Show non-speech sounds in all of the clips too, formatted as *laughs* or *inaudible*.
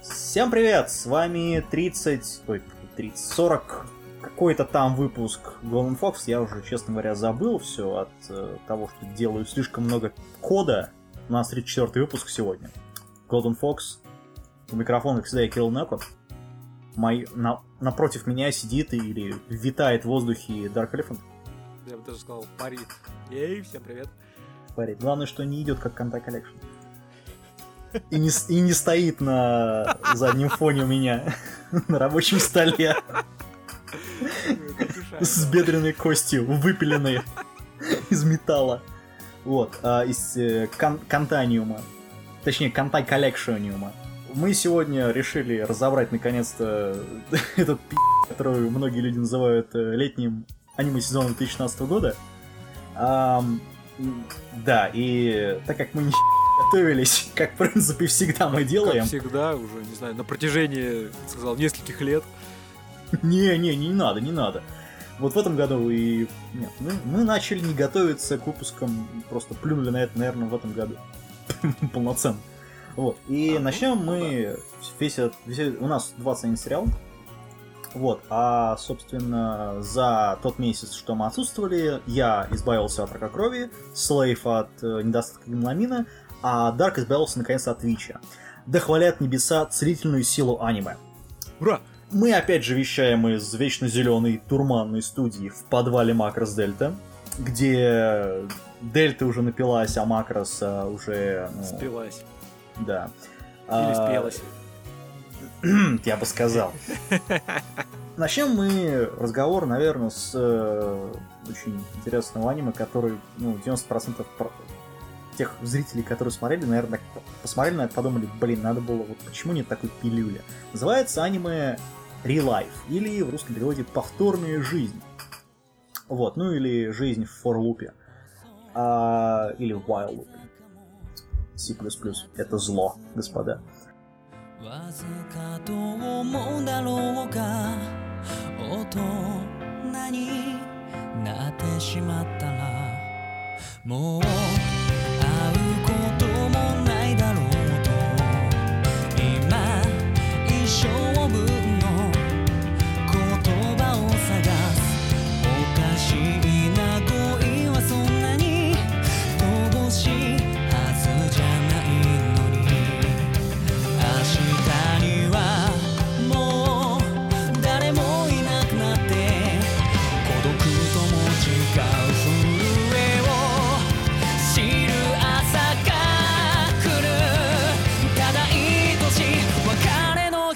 Всем привет, с вами 30, ой, 30, 40, какой-то там выпуск Golden Fox, я уже, честно говоря, забыл все от э, того, что делаю слишком много кода. У нас 34 выпуск сегодня. Golden Fox, у микрофона, как всегда, я Кирилл Неко. Мой, на, напротив меня сидит или витает в воздухе Dark Elephant. Я бы даже сказал, парит. Ей, всем привет. Парень. Главное, что не идет как Контай Collection. И не, и не стоит на заднем фоне у меня *laughs* на рабочем столе с бедренной костью, выпиленной *laughs* из металла. Вот, а, из э, кон- контаниума. Точнее, контай коллекшениума. Мы сегодня решили разобрать наконец-то *laughs* этот пи***, который многие люди называют э, летним аниме-сезоном 2016 года. Да, и так как мы не готовились, *laughs* как в принципе всегда мы делаем, Как всегда, уже, не знаю, на протяжении, сказал, нескольких лет. Не, не, не надо, не надо. Вот в этом году и... Нет, мы, мы начали не готовиться к выпускам, просто плюнули на это, наверное, в этом году. *laughs* Полноценно. Вот. И А, ну, начнем ну мы... Весь этот- весь этот- у нас 21 сериал. Вот. А, собственно, за тот месяц, что мы отсутствовали, я избавился от рака крови, Слейв от э, недостатка гемоламина, а Дарк избавился, наконец, от Вича. Да хвалят небеса целительную силу аниме. Ура! Мы опять же вещаем из вечно зеленой турманной студии в подвале Макрос Дельта, где Дельта уже напилась, а Макрос а, уже... ну, Спилась. Да. Или А, спелась. *clears throat* Я бы сказал. *laughs* Начнем мы разговор, наверное, с э, очень интересного аниме, который, ну, 90% про- тех зрителей, которые смотрели, наверное, так посмотрели на это, подумали, блин, надо было, вот почему нет такой пилюли. Называется аниме Real Life, или в русском переводе «Повторная жизнь». Вот, ну или «Жизнь в форлупе», а, или в while loop. C++ — это зло, господа. わずかと思うだろうが大人になってしまったらもう会う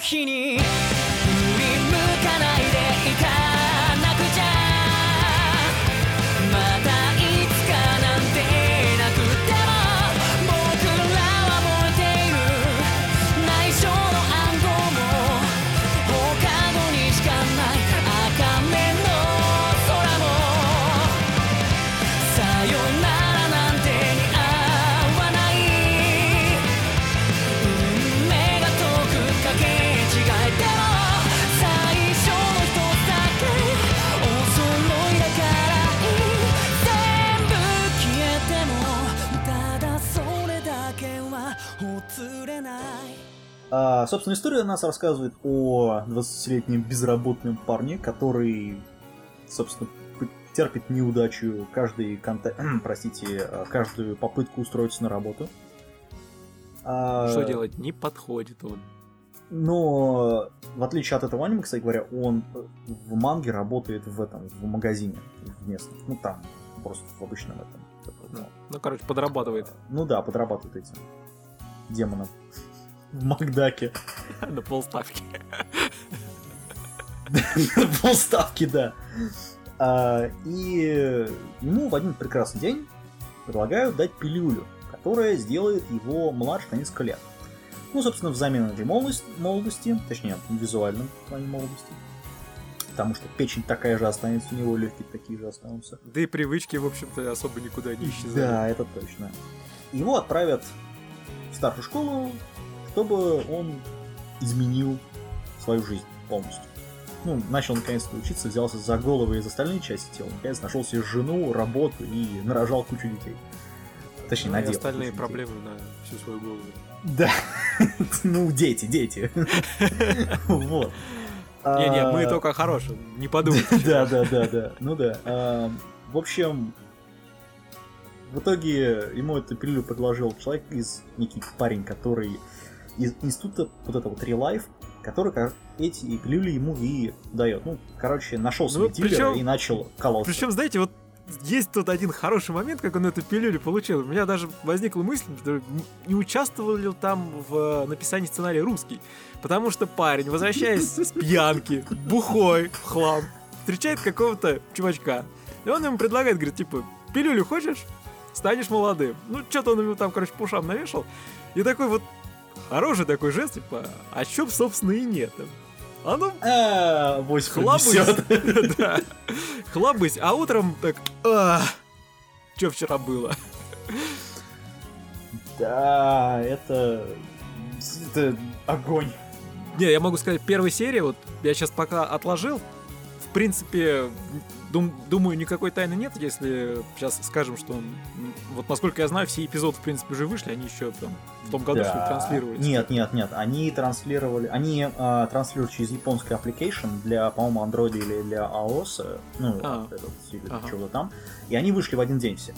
日に А, собственно, история нас рассказывает о 20-летнем безработном парне, который, собственно, терпит неудачу каждый конта... *clears throat* простите, а, каждую попытку устроиться на работу. А, Что делать? Не подходит он. Но, в отличие от этого аниме, кстати говоря, он э, в манге работает в этом, в магазине, в местном. Ну, там, просто в обычном этом. ну, Ну, короче, подрабатывает Ну да, подрабатывает этим демоном. В Макдаке. *laughs* на полставки. Полставки, да. А, и ему в один прекрасный день предлагают дать пилюлю, которая сделает его младше на несколько лет. Ну, собственно, взамен этой молодости, точнее, в визуальном плане молодости. Потому что печень такая же останется, у него легкие такие же останутся. Да и привычки, в общем-то, особо никуда не исчезают. Да, это точно. Его отправят в старшую школу, чтобы он изменил свою жизнь полностью. Ну, начал наконец-то учиться, взялся за головы и за остальные части тела, наконец нашел себе жену, работу и нарожал кучу детей. Точнее, Ну, и надел. остальные извините. проблемы на всю свою голову. Да. *laughs* ну, дети, дети. *laughs* вот. Не-не, мы А, только о хорошем, не подумайте. *laughs* Да, да, да, да. Ну да. А, В общем, в итоге ему эту пилюлю предложил человек из некий парень, который института вот этого Tree Life, который как эти пилюли ему и дает. Ну, короче, нашел себе Ну, дилера причем- и начал колоться. Причем, знаете, вот есть тут один хороший момент, как он эту пилюлю получил. У меня даже возникла мысль, что не участвовал ли там в написании сценария русский. Потому что парень, возвращаясь с пьянки, бухой, в хлам, встречает какого-то чувачка. И он ему предлагает, говорит, типа, пилюлю хочешь? Станешь молодым. Ну, что-то он ему там, короче, по ушам навешал. И такой вот хороший такой жест, типа, а б, собственно, и нет. А ну, А, *laughs* да. Хлабысь, а утром так, а, что вчера было? Да, это... Это огонь. Не, я могу сказать, первая серия, вот я сейчас пока отложил, в принципе, дум- думаю, никакой тайны нет, если сейчас скажем, что он, вот насколько я знаю, все эпизоды, в принципе, уже вышли, они еще там в том году, что Да. транслировались. Нет, нет, нет. Они транслировали, они а, транслируют через японский application для, по-моему, Android или для iOS, ну, А. этот, Ага. чего-то там. И они вышли в один день все.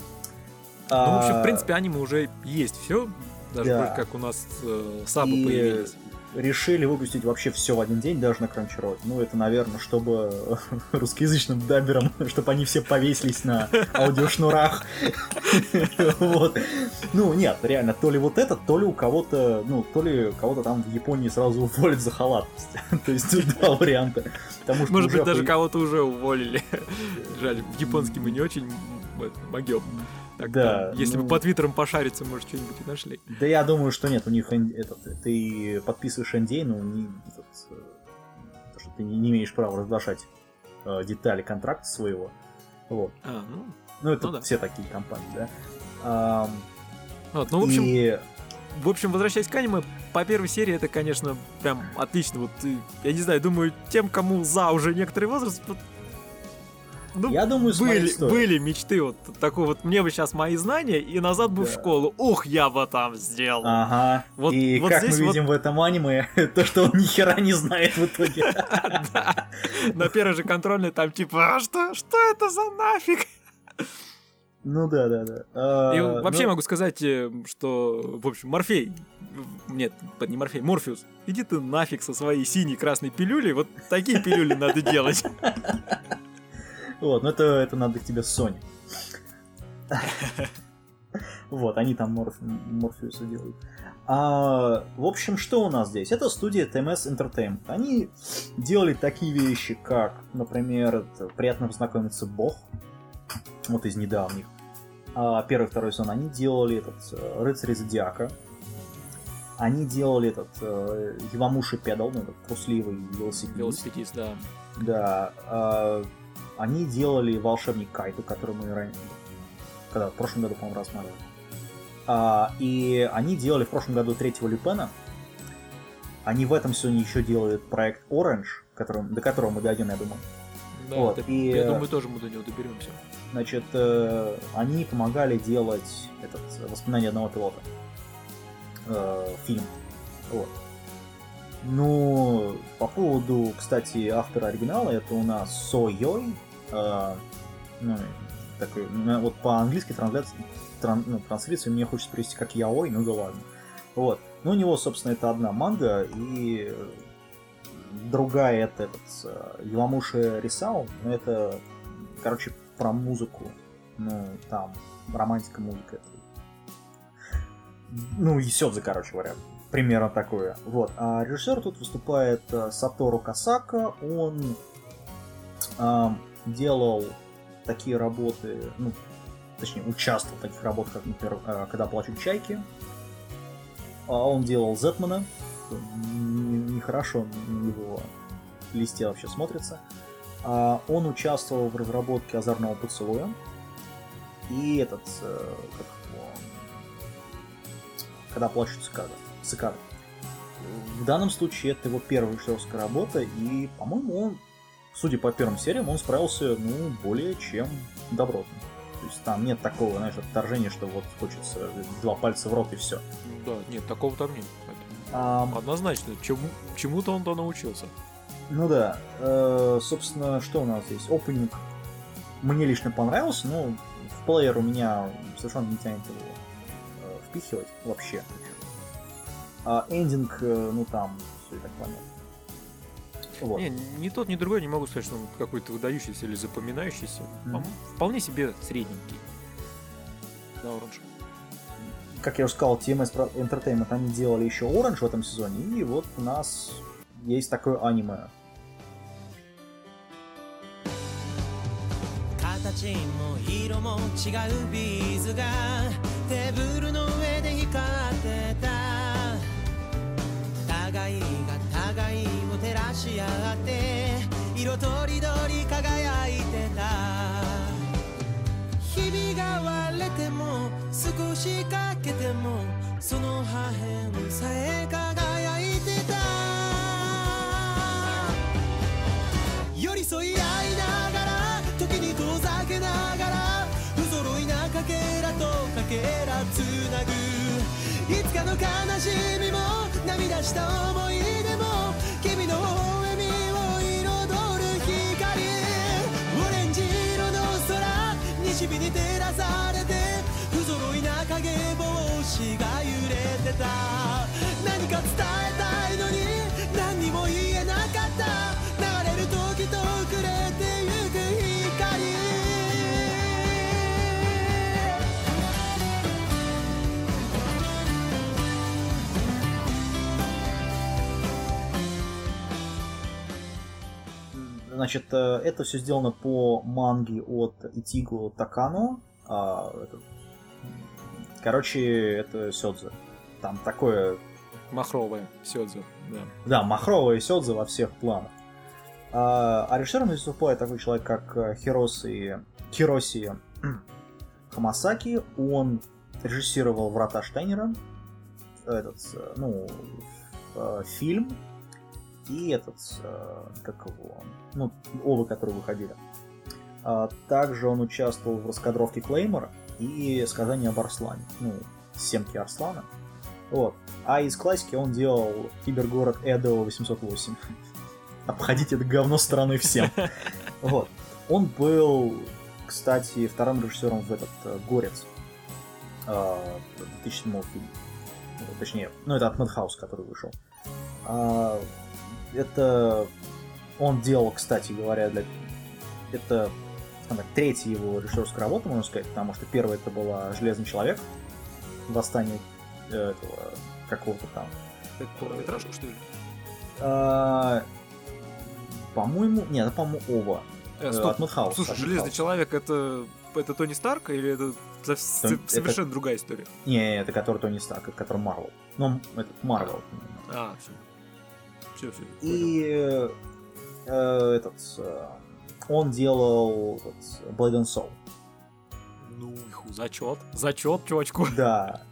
Ну, в общем, А, в принципе, аниме уже есть все, даже Да. как у нас э, сабы И появились. Решили выпустить вообще все в один день, даже на Crunchyroll. Ну, это, наверное, чтобы *laughs* русскоязычным даберам, *laughs* чтобы они все повесились на аудиошнурах. *laughs* Вот. Ну, нет, реально, то ли вот это, то ли у кого-то, ну, то ли кого-то там в Японии сразу уволят за халатность. То есть два варианта. Может быть, даже кого-то уже уволили. Жаль, японский мы не очень могем. Так, Да, если ну- бы по твиттерам пошариться, может, что-нибудь и нашли. Да я думаю, что нет, у них этот, ты подписываешь NDA, но не, этот, э, то, что ты не, имеешь права разглашать э, детали контракта своего. Вот. А, ну, Ну, это Ну да. все такие компании, да. Ам, вот, ну, в общем, и в общем, возвращаясь к аниме, по первой серии это, конечно, прям отлично. Вот, я не знаю, думаю, тем, кому за уже некоторый возраст, ну, я думаю, были, были мечты вот такой вот, мне бы сейчас мои знания и назад бы в Да. школу. Ух, я бы там сделал. Ага. Вот- и вот как мы вот- видим в этом аниме, *laughs* то, что он ни хера не знает в итоге. *laughs* Да. На первой же контрольной там типа, а что, что это за нафиг? Ну да, да, да. А, И вообще ну, могу сказать, э, что, в общем, Морфей, нет, не Морфей, Морфеус, иди ты нафиг со своей синей красной пилюлей, вот такие пилюли надо делать. *laughs* Вот, ну это, это надо к тебе с Sony. Вот, они там Морф- Морфеуса делают. А, в общем, что у нас здесь? Это студия TMS Entertainment. Они делали такие вещи, как, например, «Приятно познакомиться Бог», вот из недавних. А, первый, второй сезон. Они делали этот э, «Рыцарь Зодиака». Они делали этот э, Явамуши Педал, ну, этот трусливый велосипедист. Велосипедист, да. Да. а, они делали волшебник Кайту, который мы ранее. Когда в прошлом году, по-моему, рассматривали. А, и они делали в прошлом году третьего Люпена. Они в этом сезоне еще делают проект Orange, которым, до которого мы дойдем, я думаю. Да, Вот, это- и, я э, думаю, тоже мы до него доберемся. Значит, э, они помогали делать этот воспоминание одного пилота. Э, фильм. Вот. Ну, по поводу, кстати, автора оригинала, это у нас Со Йой. Э, ну, такой, вот по английской трансляции, тран- ну, транслиции мне хочется привести как Яой, ну да ладно. Вот. Ну, у него, собственно, это одна манга, и другая это этот, Юламуши Рисау, но это, короче, про музыку. Ну, там, романтика музыка. Это... Ну, и Сёдзе, короче говоря. Примерно такое. Вот. А режиссер тут выступает э, Сатору Касака. Он ам, делал такие работы, ну, точнее, участвовал в таких работах, как, например, э, «Когда плачут чайки». А он делал Зетмана. Нехорошо его листе вообще смотрится. А, он участвовал в разработке «Озорного поцелуя». И этот, э, как его, «Когда плачут цикады». цикады. В данном случае это его первая режиссерская работа, и, по-моему, он, судя по первым сериям, он справился, ну, более чем добротно. То есть там нет такого, знаешь, отторжения, что вот хочется два пальца в рот и все. Да, нет, такого там нет. А, Однозначно, чему, чему-то он-то научился. ну да, э, собственно, что у нас здесь? Опенинг мне лично понравился, но в плеер у меня совершенно не тянет его э, впихивать вообще. А эндинг, э, ну там, все и так понятно. Вот. Не, ни тот, ни другой не могу сказать, что он какой-то выдающийся или запоминающийся. Мгм. По-моему, Вполне себе средненький. Да, Оранж. как я уже сказал, TMS Pro- Entertainment, они делали еще Orange в этом сезоне, и вот у нас есть такое аниме. 形も色も違うビーズがテーブルの上で光ってた 互いが互いを照らし合って色とりどり輝いてた。日々が割れても少しかけてもその破片さえ輝いてた。寄り添い合いながら時に遠ざけながら不揃いなかけらとかけらつなぐ。いつかの悲しみも涙した思い出も君の微笑みを彩る光オレンジ色の空西日に照らされて不揃いな影帽子が揺れてた。何か伝えたい Значит, э, это все сделано по манге от Итиго Такано. А, Короче, это Сёдзе. Там такое, Махровая, Сёдзе, да. да, махровое Сёдзе во всех планах. А, а режиссером выступает такой человек, как э, Хироси, Хироси *clears throat* Хамасаки. Он режиссировал «Врата Штайнера», этот, э, ну, фильм, и этот, как его, ну, оба, которые выходили. А также он участвовал в раскадровке Клеймора и сказании об Арслане, ну, семки Арслана. Вот. А из классики он делал кибергород Эдо 808. *laughs* Обходить это говно стороной всем. *laughs* Вот. Он был, кстати, вторым режиссером в этот э, Горец. э, 2007 фильма. Точнее, ну это от Madhouse, который вышел. А, Это он делал, кстати говоря, для... это так, третья его режиссерская работа, можно сказать, потому что первая это была Железный человек, восстание э, этого какого-то там. Это полнометражка, что ли? А, По-моему, нет, это, по-моему, оба. Э, стоп. От Слушай, от Железный человек это, это Тони Старк или это совершенно другая история? Не, это который Тони Старк, это который Марвел. Ну, этот Марвел. А, все. Все, все. И э, э, этот э, он делал этот, Blade and Soul. Ну, зачет. Зачет, чувачку. Да.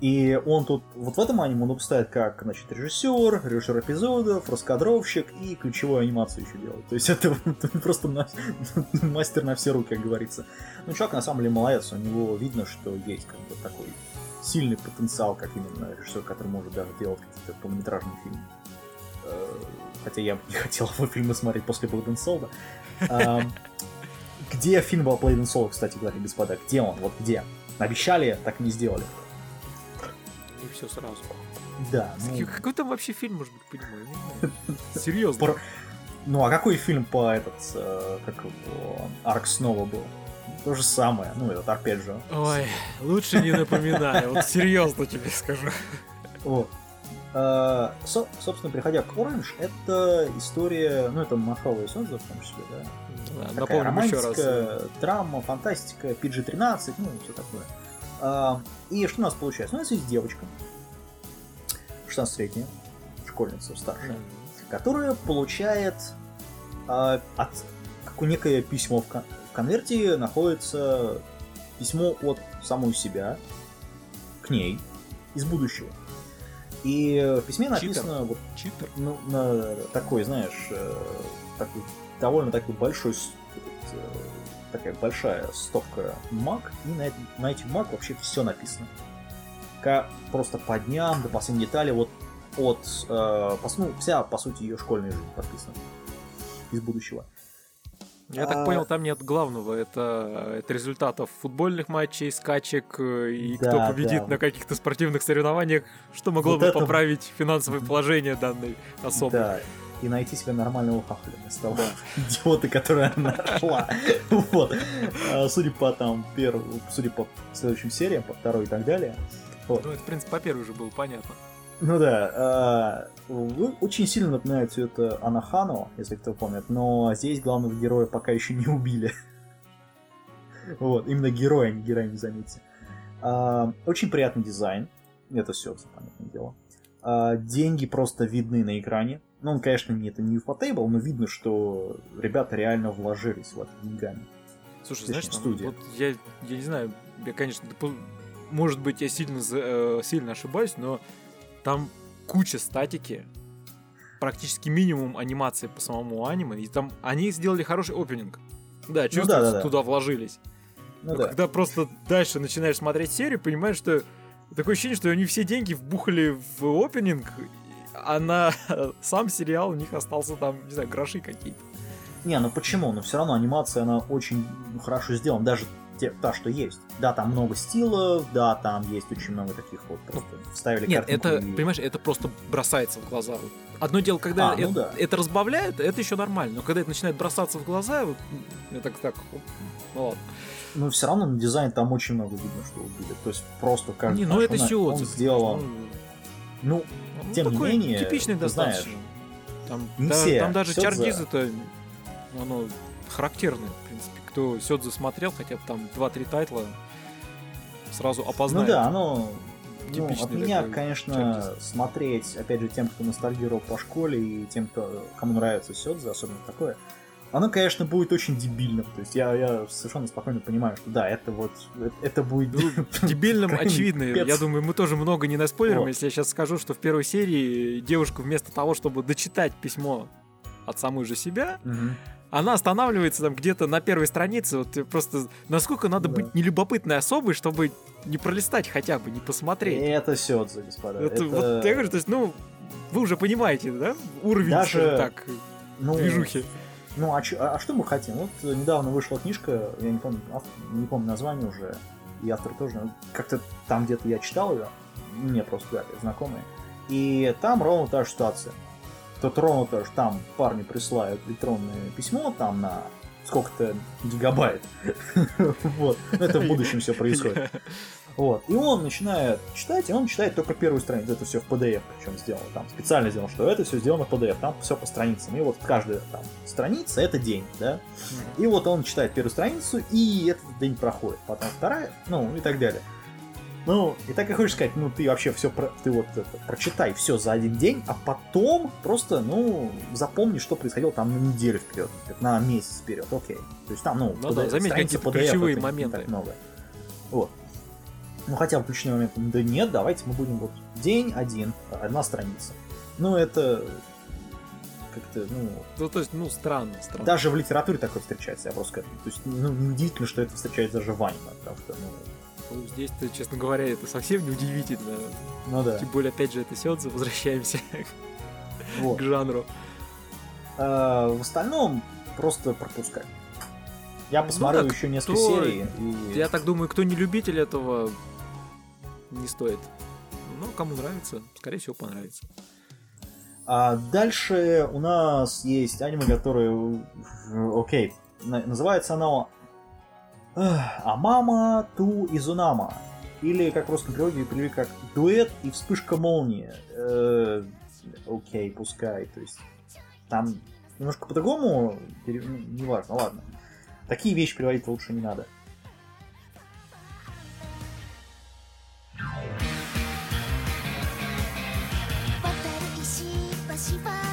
И он тут, вот в этом аниме он выступает как, значит, режиссер, режиссер эпизодов, раскадровщик и ключевую анимацию еще делает. То есть это *laughs* просто на- *laughs* мастер на все руки, как говорится. Ну, чувак на самом деле молодец, у него видно, что есть как бы такой сильный потенциал, как именно режиссер, который может даже делать какие-то полнометражные фильмы. Хотя я не *laughs* хотел его фильмы смотреть после Blood and Soul. Где фильм был Blade and Soul, кстати говоря, господа? Где он? Вот где? Обещали, так не сделали. И все сразу. Да. Какой- ну, Какой там вообще фильм, может быть, понимаю? Серьезно. Ну а какой фильм по этот, э, как его, Арк снова был? То же самое, ну этот Арпеджио. Ой, лучше не напоминай, вот серьезно тебе скажу. Вот. Э, со- собственно, приходя к Orange, это история, ну это махровая Сёдзе в том числе, да? Да, Такая Напомним еще раз. романтика, драма, фантастика, PG-13, ну, все такое. А, и что у нас получается? У нас есть девочка, 16-летняя, школьница старшая, которая получает а, от как некое письмо в, кон- в конверте находится письмо от самой себя к ней из будущего. И в письме Читер. написано вот Читер. ну, на такой, знаешь, э, такой, довольно такой большой э, такая большая стопка маг, и на, на этих маг вообще все написано. Ка- просто по дням, до последней детали, вот от, э, пос- ну, вся, по сути, ее школьная жизнь подписана из будущего. Я А- так понял, там нет главного. Это, это результатов футбольных матчей, скачек э, и Да, кто да, победит на вот. каких-то спортивных соревнованиях, что могло Вот бы это- поправить финансовое положение данной особы. Да, и найти себе нормального хахаля вместо того *laughs* идиота, который она нашла. *laughs* Вот. А, Судя по там первому, судя по следующим сериям, по второй и так далее. Ну, это, в принципе, по первой уже было понятно. Ну да, вы очень сильно напоминает все это Анахану, если кто помнит, но здесь главного героя пока еще не убили. Вот, именно героя, а не героиню, заметьте. А, Очень приятный дизайн, это все, понятное дело. А, Деньги просто видны на экране. Ну, он, конечно, не это не Ufotable, но видно, что ребята реально вложились в это деньгами. Слушай, Точнее, знаешь, студия. вот я, я не знаю, я, конечно, может быть, я сильно, э, сильно ошибаюсь, но там куча статики, практически минимум анимации по самому аниме, и там они сделали хороший опенинг. Да, чувствуется, да-да-да. туда вложились. Ну Но да. когда просто дальше начинаешь смотреть серию, понимаешь, что такое ощущение, что они все деньги вбухали в опенинг, а на *laughs* сам сериал у них остался там, не знаю, гроши какие-то. Не, ну почему? Но все равно анимация, она очень ну, хорошо сделана, даже те, та, что есть. Да, там много стилов, да, там есть очень много таких вот просто вставили Нет, это, и- понимаешь, это просто бросается в глаза. Вот. Одно дело, когда А, ну это, да. это разбавляют, это еще нормально. Но когда это начинает бросаться в глаза, вот, я так, так, оп, ну ладно. Но все равно на дизайн там очень много видно, что убили. То есть просто каждый не, ну это все он сделал. Ну, ну, тем не такой менее, типичный достаточно. знаешь, Там, не да- все там даже Сёдзе- чардизы-то, оно характерное. Кто Сёдзе смотрел, хотя бы там 2-3 тайтла, сразу ну опознает. да, оно. Ну, от меня, такой конечно, чардиз. смотреть, опять же, тем, кто ностальгировал по школе и тем, кто, кому нравится Сёдзе, особенно такое, оно, конечно, будет очень дебильным. То есть я, я совершенно спокойно понимаю, что да, это вот, это, будет... Ну, *laughs* дебильным очевидно. Я думаю, мы тоже много не наспойлерим, Вот. если я сейчас скажу, что в первой серии девушка вместо того, чтобы дочитать письмо от самой же себя, Мгм. Она останавливается там где-то на первой странице. Вот просто насколько надо Да. быть нелюбопытной особой, чтобы не пролистать хотя бы, не посмотреть. Это Сёдзе, господа. Это, Это- Вот я говорю, то есть, ну, вы уже понимаете, да, уровень, Даже- так, ну, движухи. Ну, а, чё- а- а что мы хотим? Вот э, недавно вышла книжка, я не помню, автор- не помню название уже, и автор тоже, ну, как-то там где-то я читал ее, мне просто дали знакомые, и там ровно та же ситуация. То же, там парни присылают электронное письмо, там на сколько-то гигабайт. *laughs* Вот. Ну, Это в будущем все происходит. Вот. И он начинает читать, и он читает только первую страницу. Это все в PDF, причем сделано. Там специально сделано, что это все сделано в PDF. Там все по страницам. И вот каждая там страница это день, да. И вот он читает первую страницу, и этот день проходит. Потом вторая, ну и так далее. Ну, и так и хочешь сказать, ну ты вообще все, ты вот это, прочитай все за один день, а потом просто, ну, запомни, что происходило там на неделю вперед, на месяц вперед, окей. То есть там, ну, Ну да, заметь какие-то PDF ключевые моменты. так много. Вот. Ну, хотя бы ключевые моменты. Да нет, давайте мы будем вот день один, одна страница. Ну, это как-то, ну, Ну, то есть, ну, странно, странно. даже в литературе такое встречается, я просто скажу. То есть, ну, неудивительно, что это встречается даже в аниме, потому что, ну, Ну, Здесь-то, честно говоря, это совсем не удивительно. ну да. Тем более, опять же, это Сёдзе, возвращаемся *laughs* Вот. к жанру. А, в остальном просто пропускай. Я Ну так еще несколько кто- серий. И... Я так думаю, кто не любитель этого, не стоит. Ну, кому нравится, скорее всего, понравится. А дальше у нас есть аниме, которое... Окей. На- Называется оно Амама Ту Изунама. Или, как в русском переводе, перевели как Дуэт и Вспышка Молнии. Э, Окей, пускай. То есть там немножко по-другому, ну, неважно, ладно. Такие вещи переводить лучше не надо.「渡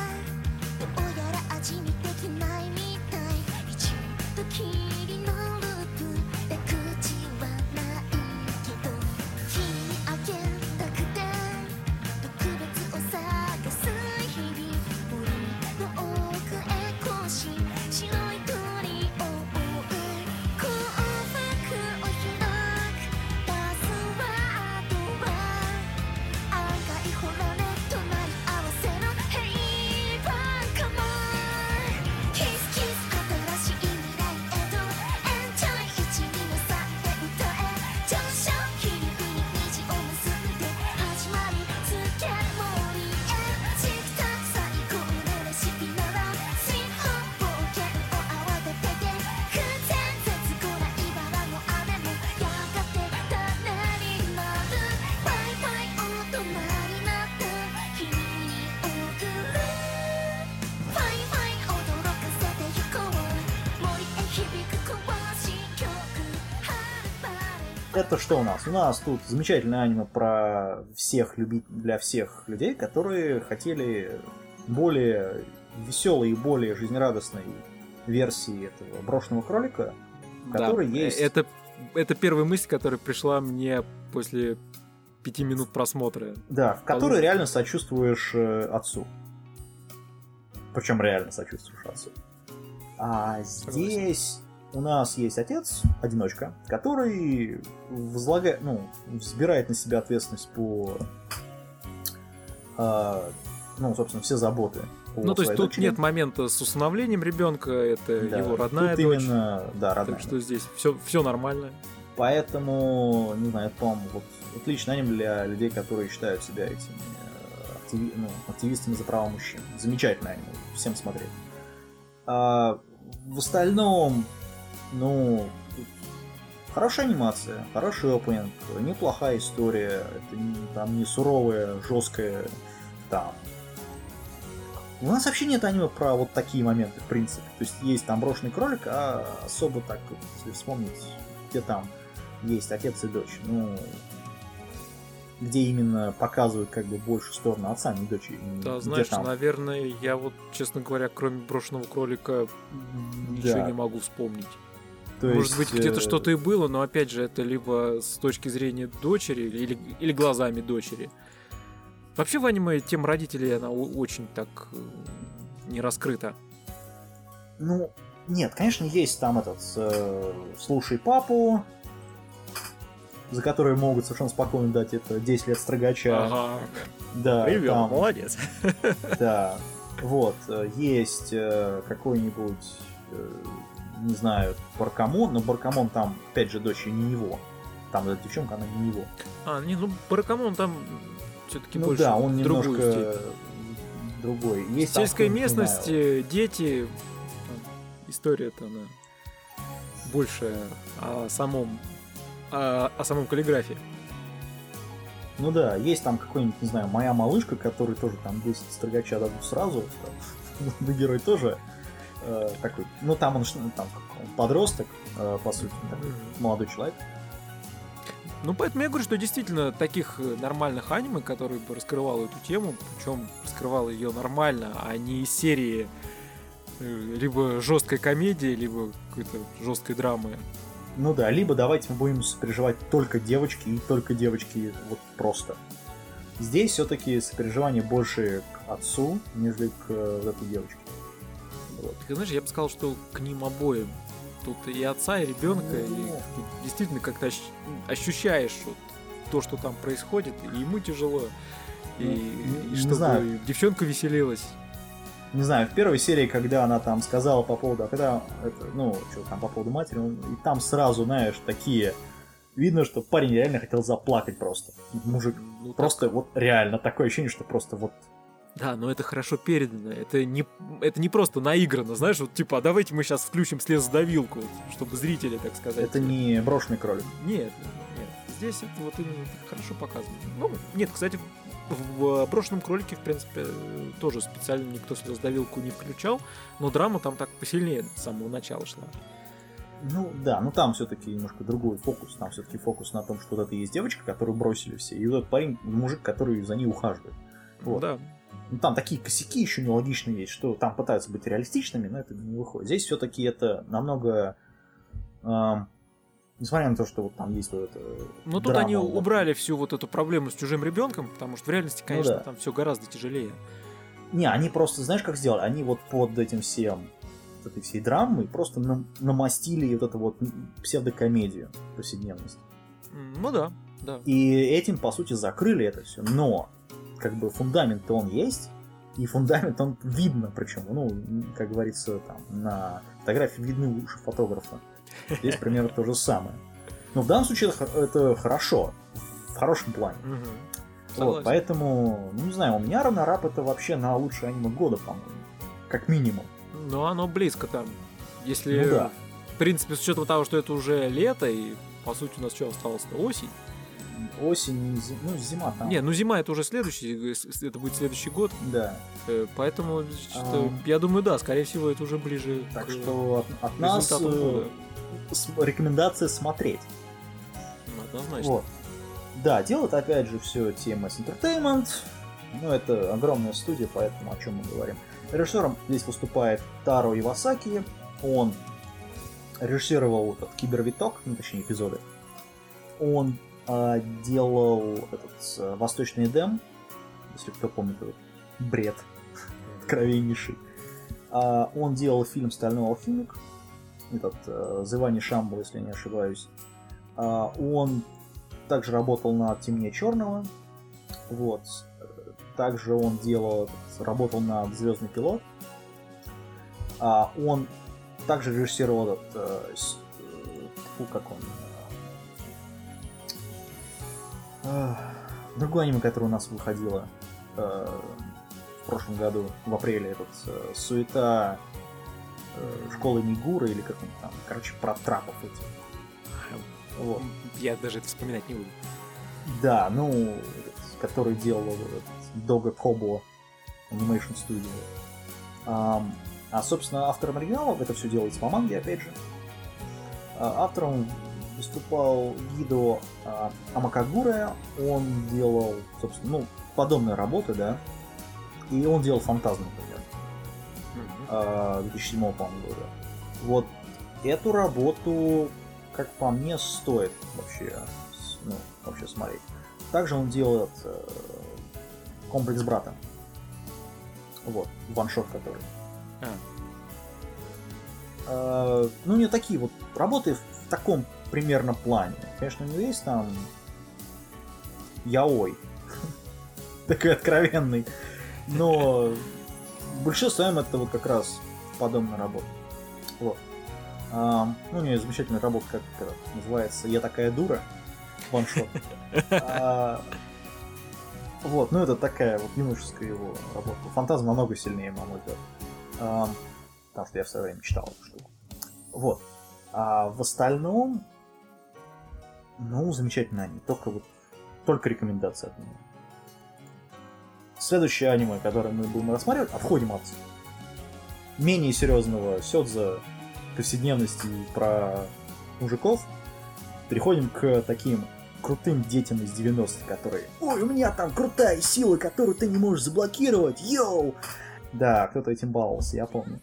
это что у нас? У нас тут замечательное аниме про всех любить для всех людей, которые хотели более веселой и более жизнерадостной версии этого брошенного кролика, в Да, э, есть... Это, это первая мысль, которая пришла мне после пяти минут просмотра. Да, в которой реально сочувствуешь э, отцу. Причем реально сочувствуешь отцу. А здесь у нас есть отец, одиночка, который возлагает, ну, взбирает на себя ответственность по, а, ну, собственно, все заботы. Ну, то есть тут дочери. нет момента с усыновлением ребенка, это Да, его родная тут дочь. именно, да, родная. Так что здесь все, все нормально. Поэтому, не знаю, это, по-моему, вот отличный аниме для людей, которые считают себя этими э, активи- ну, активистами за права мужчин. Замечательное аниме, всем смотреть. А, в остальном, ну, хорошая анимация, хороший опенинг, неплохая история, это там не суровая, жесткая, там. У нас вообще нет аниме про вот такие моменты, в принципе. То есть есть там брошенный кролик, а особо так, если вспомнить, где там есть отец и дочь. Ну, где именно показывают как бы больше сторону отца, а не дочери. Да, знаешь, там- наверное, я вот, честно говоря, кроме брошенного кролика, ничего Да. не могу вспомнить. То Может есть, быть, где-то э, что-то и было, но опять же, это либо с точки зрения дочери, или, или глазами дочери. Вообще в аниме тема родителей, она очень так э, не раскрыта. Ну, нет, конечно, есть там этот э, «Слушай папу», за который могут совершенно спокойно дать это 10 лет строгача. Ага. Да, Привет, там- молодец. Да. Вот, э, есть какой-нибудь, не знаю, Баракамон, но Баракамон там, опять же, дочь не его. Там эта девчонка, она не его. А, не, ну Баракамон там все-таки Ну больше да, он в немножко степь. другой. Есть Сельская какой-нибудь, не знаю, дети, история-то она больше о самом о, о самом каллиграфии. Ну да, есть там какой-нибудь, не знаю, моя малышка, который тоже там 10 строгача дадут сразу. Там, *laughs* да, герой тоже э, такой. Ну там он, ну, там он подросток, э, по сути, такой молодой человек. Ну, поэтому я говорю, что действительно таких э, нормальных аниме, которые бы раскрывало эту тему, причем раскрывало ее нормально, а не из серии э, либо жесткой комедии, либо какой-то жесткой драмы. Ну да, либо давайте мы будем сопереживать только девочки и только девочки вот просто. Здесь все-таки сопереживание больше к отцу, нежели к э, вот этой девочке. Вот. Так, знаешь, я бы сказал, что к ним обоим. Тут и отца, и ребенка, и Ну. ты действительно как-то ощ- ощущаешь вот то, что там происходит, и ему тяжело, и, Ну, не- и не чтобы знаю. девчонка веселилась. Не знаю, в первой серии, когда она там сказала по поводу, а когда, это, ну, что там по поводу матери, он- и там сразу, знаешь, такие, видно, что парень реально хотел заплакать просто. Мужик. Ну, так- Просто вот реально такое ощущение, что просто вот Да, но это хорошо передано. Это не, это не просто наиграно, знаешь, вот типа, а давайте мы сейчас включим слезодавилку, чтобы зрители, так сказать. это не брошенный кролик. Нет, нет. Здесь это вот именно хорошо показано. Ну, нет, кстати, в, прошлом кролике, в принципе, тоже специально никто слезодавилку не включал, но драма там так посильнее с самого начала шла. Ну да, ну там все-таки немножко другой фокус. Там все-таки фокус на том, что вот это есть девочка, которую бросили все, и вот этот парень, мужик, который за ней ухаживает. Вот. Да. Ну, там такие косяки еще нелогичные есть, что там пытаются быть реалистичными, но это не выходит. Здесь все-таки это намного... эм, несмотря на то, что вот там есть вот это... Но тут драма, они вот. убрали всю вот эту проблему с чужим ребенком, потому что в реальности, конечно, Ну да. там все гораздо тяжелее. Не, они просто, знаешь, как сделали? Они вот под этим всем вот этой всей драмой просто нам- намастили вот эту вот псевдокомедию повседневность. Ну да, да. И этим, по сути, закрыли это все. Но, как бы, фундамент-то он есть, и фундамент он видно, причем, ну, как говорится, там, на фотографии видны уши фотографа. Здесь примерно то же самое. Но в данном случае это, хо- это хорошо, в хорошем плане. Вот, поэтому, ну, не знаю, у меня Равнораб это вообще на лучшее аниме года, по-моему. Как минимум. Но оно близко там. Если, Ну да. в принципе, с учетом того, что это уже лето, и по сути у нас что осталось-то осень. Осень, зи- ну, зима там. Не, ну зима это уже следующий, э, с- это будет следующий год. Да. э, Поэтому, что, Ам. я думаю, да, скорее всего, это уже ближе Так к что от, от нас э, года. с- рекомендация смотреть. однозначно. Вот. Да, делает опять же все TMS Entertainment. Ну, это огромная студия, поэтому о чем мы говорим. Режиссером здесь выступает Таро Ивасаки. Он режиссировал этот кибервиток, ну, точнее, эпизоды. Он а, делал этот а, Восточный Эдем, если кто помнит этот бред откровеннейший. А, он делал фильм «Стальной алхимик», этот э, Зывани Шамбу, если не ошибаюсь. А, он также работал над «Темнее черного». Вот. Также он делал, работал над «Звездный пилот». А, он также режиссировал этот, э, э, фу, как он, другое аниме, которое у нас выходило э, в прошлом году, в апреле, этот э, «Суета э, школы Нигура» или как он там, короче, про трапов этих. Вот. Я даже это вспоминать не буду. Да, ну, который делал этот Дога Кобо Animation Studio. Ам, а, собственно, автором оригинала это все делается по манге, опять же. А, автором выступал Гидо а, Амакагуре. Он делал, собственно, ну, подобные работы, да. И он делал фантазм, например. Мгм. а, 2007 по-моему, года. Вот эту работу, как по мне, стоит вообще, ну, вообще смотреть. Также он делает э, комплекс брата. Вот, ваншот который. А. Э, ну, не такие вот работы в таком примерно плане. Конечно, у него есть там яой. *laughs* Такой откровенный. Но в большинстве своем это вот как раз подобная работа. Вот. Ам, ну, у нее замечательная работа, как это называется «Я такая дура», ваншот. *laughs* А, Вот, ну это такая вот юношеская его работа. Фантазм намного сильнее, на мой взгляд. Ам, Потому что я в свое время читал эту штуку. Вот. А в остальном, ну, замечательно они. Только вот, только рекомендации от меня. Следующее аниме, которое мы будем рассматривать, отходим от менее серьезного сёдза повседневности про мужиков, переходим к таким крутым детям из 90-х, которые «Ой, у меня там крутая сила, которую ты не можешь заблокировать, йоу!» Да, кто-то этим баловался, я помню.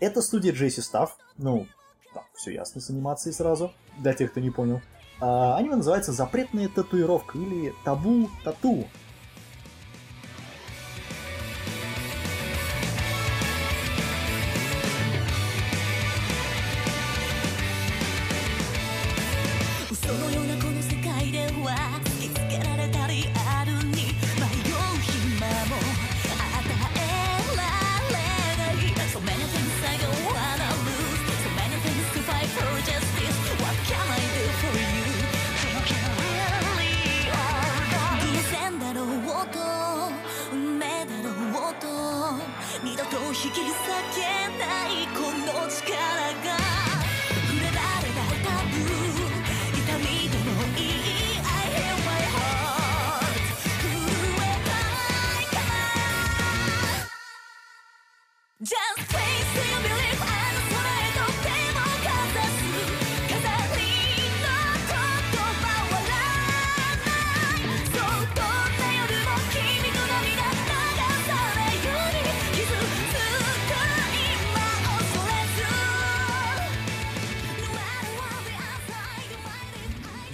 Это студия Джейси Стафф, ну, там все ясно с анимацией сразу, для тех, кто не понял. А, аниме называется «Запретная татуировка» или «Табу тату».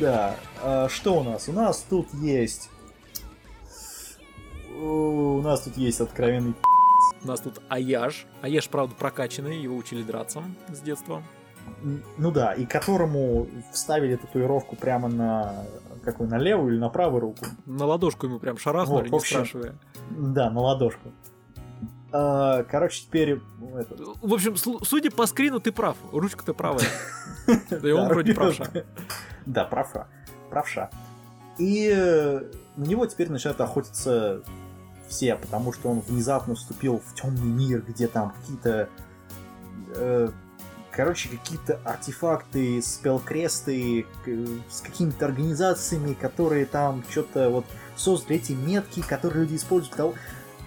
Да, а что у нас? У нас тут есть... У нас тут есть откровенный У нас тут Аяж. Аяж, правда, прокачанный, его учили драться с детства. Ну да, и которому вставили татуировку прямо на какой на левую или на правую руку. На ладошку ему прям шарахнули, Вот, не общем, спрашивая. Да, на ладошку. А, короче, теперь ну, это, В общем, судя по скрину, ты прав. Ручка-то правая. *laughs* Да и он вроде правша. Да, правша. Правша. И на него теперь начинают охотиться все, потому что он внезапно вступил в темный мир, где там какие-то... э, короче, какие-то артефакты, спелкресты с какими-то организациями, которые там что-то вот создали эти метки, которые люди используют для того...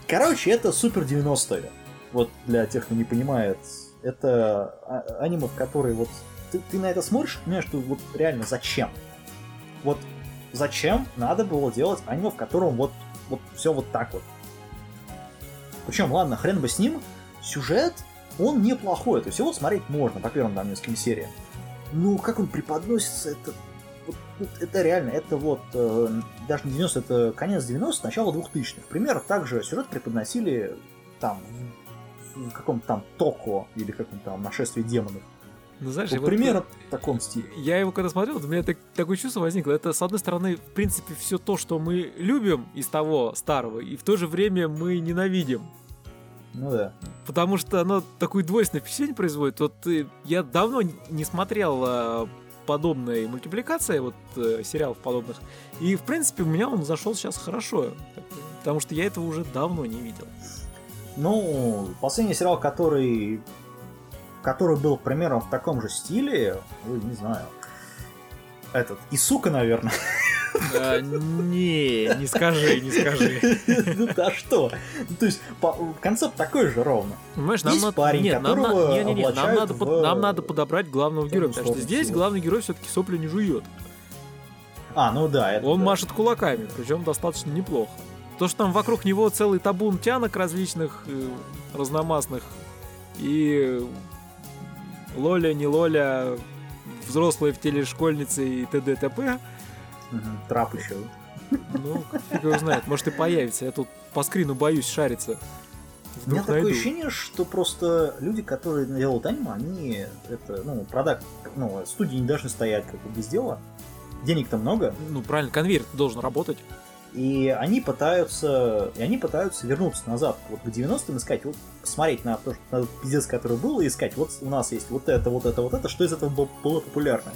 Короче, это супер 90-е. Вот для тех, кто не понимает. Это а- аниме, в которые вот... Ты, ты на это смотришь понимаешь, что вот реально зачем? вот зачем надо было делать аниме, в котором вот, вот все вот так вот. Причем, ладно, хрен бы с ним, сюжет, он неплохой, то есть его смотреть можно по первым там нескольким сериям. Ну, как он преподносится, это вот, вот это реально, это вот э, даже не 90, это конец 90 начало 2000-х. Примерно так же сюжет преподносили там в, в каком-то там Токо или каком-то там нашествии демонов. Ну, знаешь, Вот вот, примерно э, в таком стиле. Я его когда смотрел, вот у меня так- такое чувство возникло. Это, с одной стороны, в принципе, все то, что мы любим из того старого, и в то же время мы ненавидим. Ну да. Потому что оно такое двойственное впечатление производит. Вот э, я давно не смотрел э, подобной мультипликации, вот э, сериалов подобных. И, в принципе, у меня он зашел сейчас хорошо. Потому что я этого уже давно не видел. Ну, последний сериал, который который был примерно в таком же стиле, ой, не знаю. Этот, и сука, наверное. А, не, не скажи, не скажи. *laughs* Ну да что? Ну, То есть концепт такой же ровно. Понимаешь, нам надо... парень, Нет, нам, на- которого нам, надо, под- в- нам надо подобрать главного героя, потому что здесь всего. главный герой все-таки сопли не жует. А, ну да, это Он да. машет кулаками, причем достаточно неплохо. То, что там вокруг него целый табун тянок различных, э, разномастных, и Лоля, не Лоля, взрослые в теле школьницы и т.д. т.п. Трап еще. Ну, фиг его знает, может и появится. Я тут по скрину боюсь шариться. У меня такое найду. ощущение, что просто люди, которые делают аниме, они это, ну, продакт, ну, студии не должны стоять как бы без дела. Денег-то много, Ну, правильно, конвейер должен работать. И они пытаются, и они пытаются вернуться назад, вот к 90-м искать, вот посмотреть на то, что на пиздец, который был, и искать, вот у нас есть вот это, вот это, вот это, что из этого было, было популярно.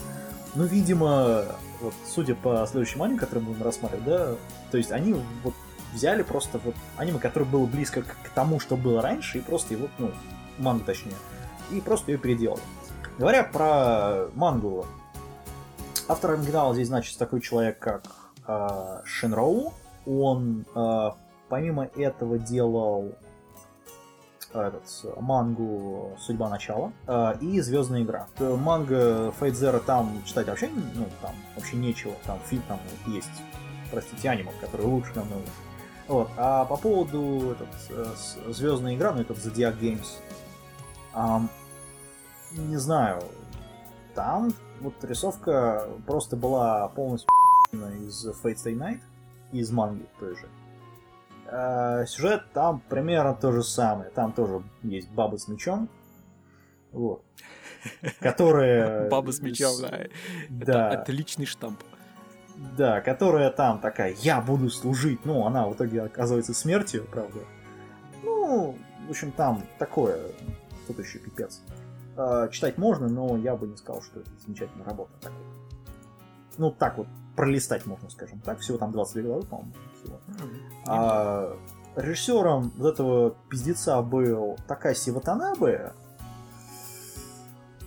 Ну, видимо, вот, судя по следующему аниме, который мы будем рассматривать, да, то есть они вот взяли просто вот аниме, которое было близко к, тому, что было раньше, и просто его, ну, мангу точнее, и просто ее переделали. Говоря про мангу, автор оригинала здесь, значит, такой человек, как э, Шинроу. Он э, помимо этого делал э, этот, мангу «Судьба начала» э, и «Звездная игра». Э, Манга Fate Zero там читать вообще, ну, там вообще нечего. Там фильм там есть, простите, аниме, который лучше намного. Вот. А по поводу этот, э, «Звездная игра», ну, этот Zodiac Games, ам, не знаю, там вот рисовка просто была полностью из Fate Stay Night, из манги той же. А, сюжет там примерно то же самое. Там тоже есть баба с мечом. Вот. *laughs* Которая... Баба с мечом, да. Да. Это отличный штамп. Да, которая там такая, я буду служить. Ну, она в итоге оказывается смертью, правда. Ну, в общем, там такое. Тут еще пипец. А, читать можно, но я бы не сказал, что это замечательная работа. Ну, так вот, пролистать можно, скажем так. Всего там 22 главы, по-моему. всего. А режиссером вот этого пиздеца был Такаси Ватанабе.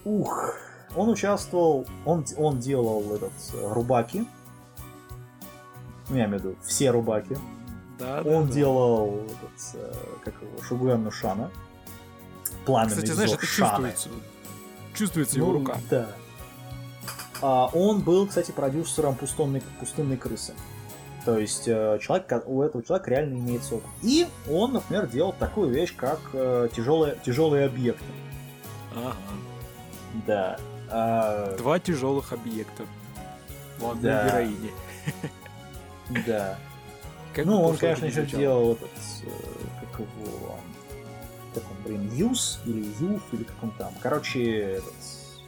Ух, он участвовал, он, он делал этот э, Рубаки. Ну, Я имею в виду все Рубаки. Да, да, Он да. делал этот, э, как его, Шугуэн no Шана. Пламенный Кстати, знаешь, это Шаны. чувствуется. Чувствуется его Ну, рука. Да. А, он был, кстати, продюсером пустынной, пустынной крысы. То есть э, человек, у этого человека реально имеется опыт. И он, например, делал такую вещь, как э, тяжелые, тяжелые объекты. Ага. Да. А, Два тяжелых объекта. У одной Да. героини. да. *laughs* Как ну, он, конечно, еще делал этот, э, как его, как он, блин, Юс или Юф, или как он там. Короче, этот,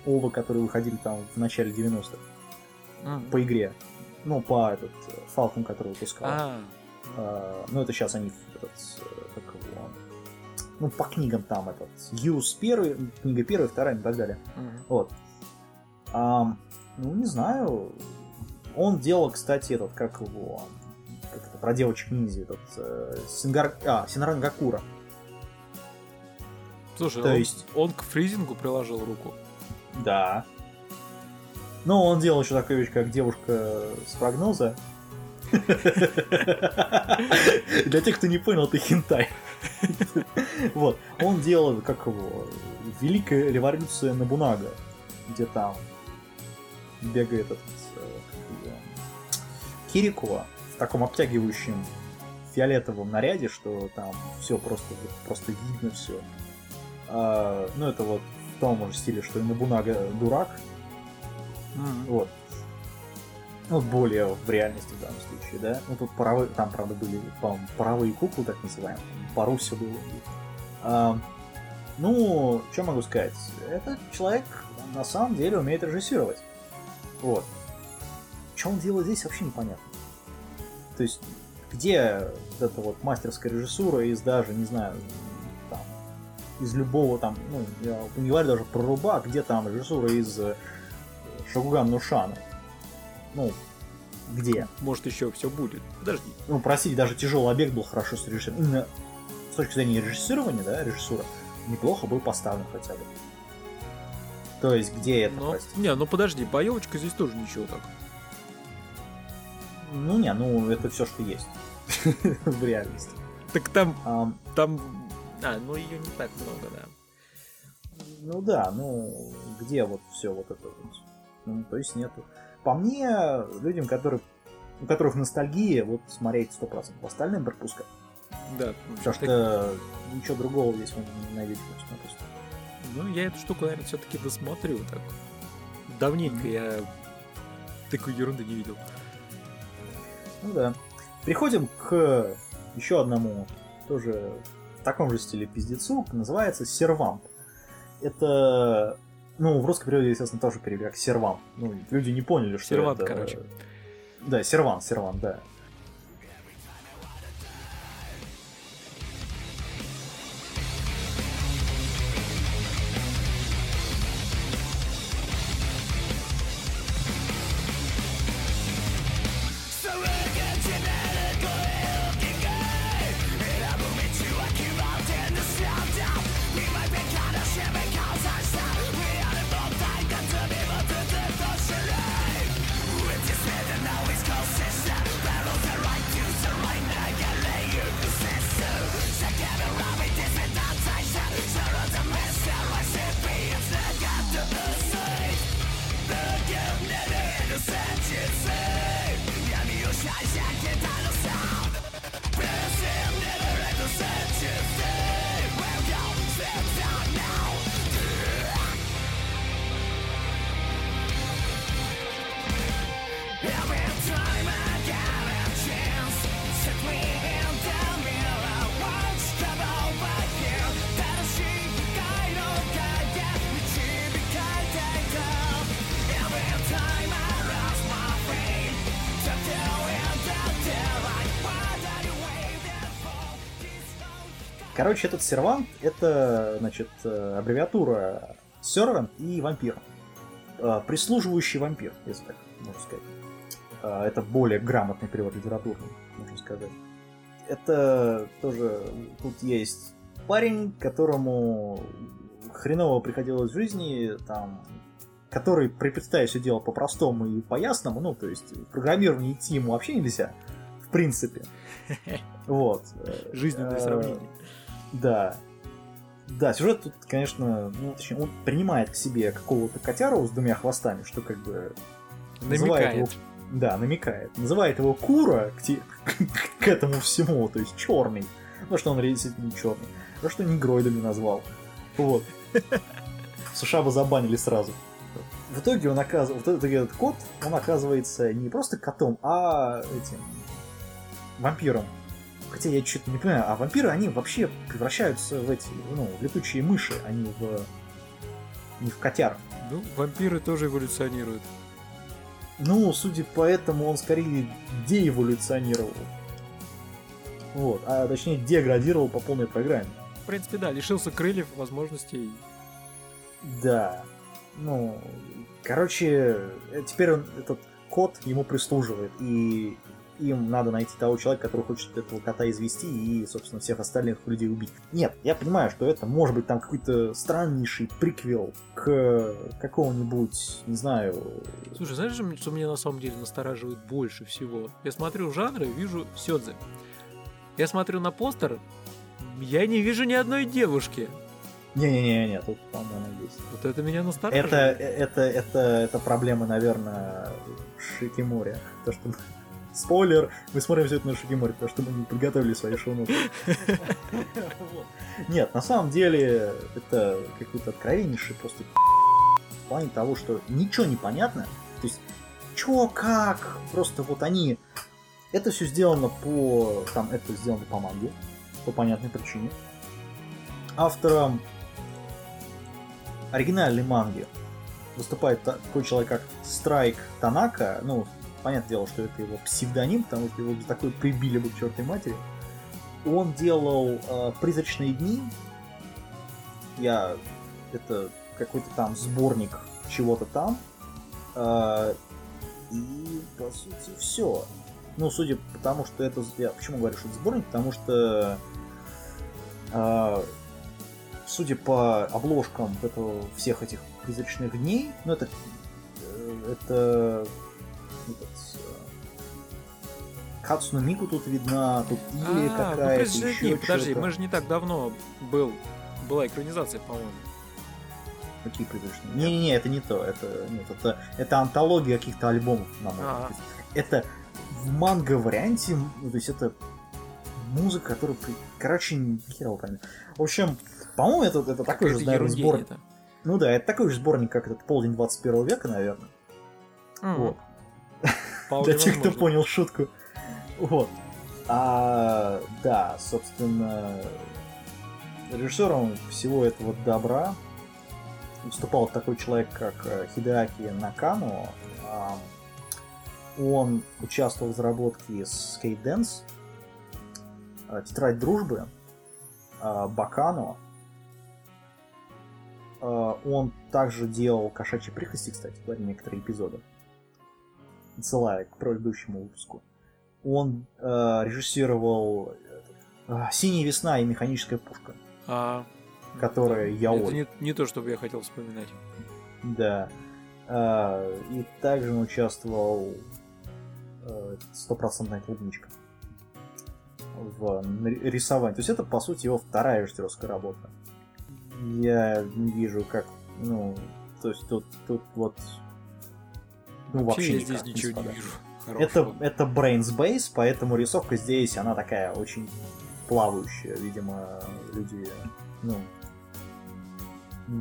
Ова, которые выходили там в начале 90-х Мгм. по игре. Ну, по этот, Фалкон, который выпускал. А, А, ну, это сейчас они этот, как его, ну, по книгам там этот, Юс первый, книга первая, вторая и так далее. Вот. Ну, не знаю. Он делал, кстати, этот, как его, как это, про девочек ниндзя, этот, э, Сингар... а, Синрангакура. Слушай, То он, есть- он к фризингу приложил руку. Да. Ну, он делал еще такую вещь, как девушка с прогноза. Для тех, кто не понял, это хентай. Вот. Он делал, как его, Великая революция Набунага, где там бегает этот, э, Кирикова в таком обтягивающем фиолетовом наряде, что там все просто, просто видно все. ну, это вот том же стиле, что и Набунага дурак. Мгм. Вот. Ну, более в реальности в данном случае, да. Ну, тут паровые, там, правда, были, по-моему, паровые куклы, так называемые. Паруся было. А, ну, что могу сказать? Этот человек на самом деле умеет режиссировать. Вот. Что он делает здесь, вообще непонятно. То есть, где вот эта вот мастерская режиссура из даже, не знаю, из любого там, ну, я не говорю даже про Руба, а где там режиссура из э, Шагуган Нушана. Ну, где? Может, еще все будет. Подожди. Ну, простите, даже тяжелый объект был хорошо срежиссирован. Именно с точки зрения режиссирования, да, режиссура, неплохо был поставлен хотя бы. То есть, где это, Но... простите? Не, ну подожди, боевочка здесь тоже ничего так. Ну, не, ну, это все, что есть *laughs* в реальности. Так там, Ам, там... А, ну ее не так много, да. Ну да, ну где вот все вот это вот? Ну, то есть нету. По мне, людям, которые, у которых ностальгия, вот смотреть 100%. Остальным пропускать. Да. Потому так- что ничего другого здесь вы не найдете просто-напросто. Ну, я эту штуку, наверное, все-таки досмотрю так. Давненько я такой ерунды не видел. Ну да. Переходим к еще одному, тоже в таком же стиле пиздецу, называется сервант. Это, ну, в русском переводе, естественно, тоже перевели как сервант. Ну, люди не поняли, что Сервант, это... короче. Да, сервант, сервант, да. Короче, этот сервант это, значит, э, аббревиатура сервант и вампир. Э, Прислуживающий вампир, если так можно сказать. Э, Это более грамотный перевод литературный, можно сказать. Это тоже тут есть парень, которому хреново приходилось в жизни, там, который предпочитает все делать по-простому и по-ясному, ну, то есть в программирование идти ему вообще нельзя, в принципе. *laughs* Вот. Жизненное сравнение. Да. Да, сюжет тут, конечно, ну, точнее, он принимает к себе какого-то котяру с двумя хвостами, что как бы называет его- Намекает. да, намекает. Называет его Кура к, те- *laughs* к этому всему, то есть черный. Ну, что он действительно черный. Ну, что негроидами назвал. Вот. *laughs* Сушаба забанили сразу. В итоге он оказывается, вот этот, этот кот, он оказывается не просто котом, а этим вампиром. Хотя я что-то не понимаю, а вампиры, они вообще превращаются в эти, ну, летучие мыши, они в... не в котяр. Ну, вампиры тоже эволюционируют. Ну, судя по этому, он скорее деэволюционировал. Вот, а точнее деградировал по полной программе. В принципе, да, лишился крыльев, возможностей. Да. Ну, короче, э, теперь он, этот кот ему прислуживает, и им надо найти того человека, который хочет этого кота извести и, собственно, всех остальных людей убить. Нет, я понимаю, что это может быть там какой-то страннейший приквел к какому-нибудь, не знаю... Слушай, знаешь, что меня на самом деле настораживает больше всего? Я смотрю жанры, вижу сёдзе. Я смотрю на постер, я не вижу ни одной девушки. Не-не-не, тут, по-моему, есть. Вот это меня настораживает. Это, это, это, это проблема, наверное, Шикимори. То, что Спойлер, мы смотрим все это на Шагиморе, потому что мы подготовили свои шоу *laughs* Нет, на самом деле, это какой-то откровеннейший просто в плане того, что ничего не понятно. То есть, чё, как, просто вот они... Это все сделано по... Там, это сделано по манге, по понятной причине. Автором оригинальной манги выступает та- такой человек, как Страйк Танака. Ну, понятное дело, что это его псевдоним, потому что его такой прибили бы к чертой матери. Он делал э, «Призрачные дни». Я... Это какой-то там сборник чего-то там. Э, и, по сути, все. Ну, судя по тому, что это... Я почему говорю, что это сборник? Потому что... э, судя по обложкам этого, всех этих призрачных дней, ну это э, это этот, Кацуна Мику тут видна, тут Или А, ну, какая-то «Призрачные еще дни», подожди, мы же не так давно был, была экранизация, по-моему. Какие призрачные? Не-не-не, это не то, это нет, это, это антология каких-то альбомов, на мой Ага. взгляд. Это в манго-варианте, ну, то есть это музыка, которая, короче, его пойми. В общем, по-моему, это, это такой же, наверное, сборник. Ну да, это такой же сборник, как этот полдень 21 века, наверное. М, Вот. Вполне Для тех, кто возможно. понял шутку. Вот. А, да, собственно, режиссером всего этого добра выступал такой человек, как э, Хидеаки Накану. Он участвовал в разработке Skate Dance, э, Тетрадь дружбы, э, Бакано. Он также делал кошачьи прихости, кстати, говоря, некоторые эпизоды отсылая к предыдущему выпуску. Он э, режиссировал э, «Синяя весна» и «Механическая пушка». А, Которая да, яой. Это не, не то, что бы я хотел вспоминать. Да. Э, и также он участвовал э, стопроцентная клубничка в рисовании. То есть это, по сути, его вторая режиссерская работа. Я не вижу, как, ну, то есть тут, тут вот, ну, вообще, я никак здесь ничего не совпадает. вижу. Это, хорошего. это Brains Base, поэтому рисовка здесь, она такая очень плавающая. Видимо, люди, ну...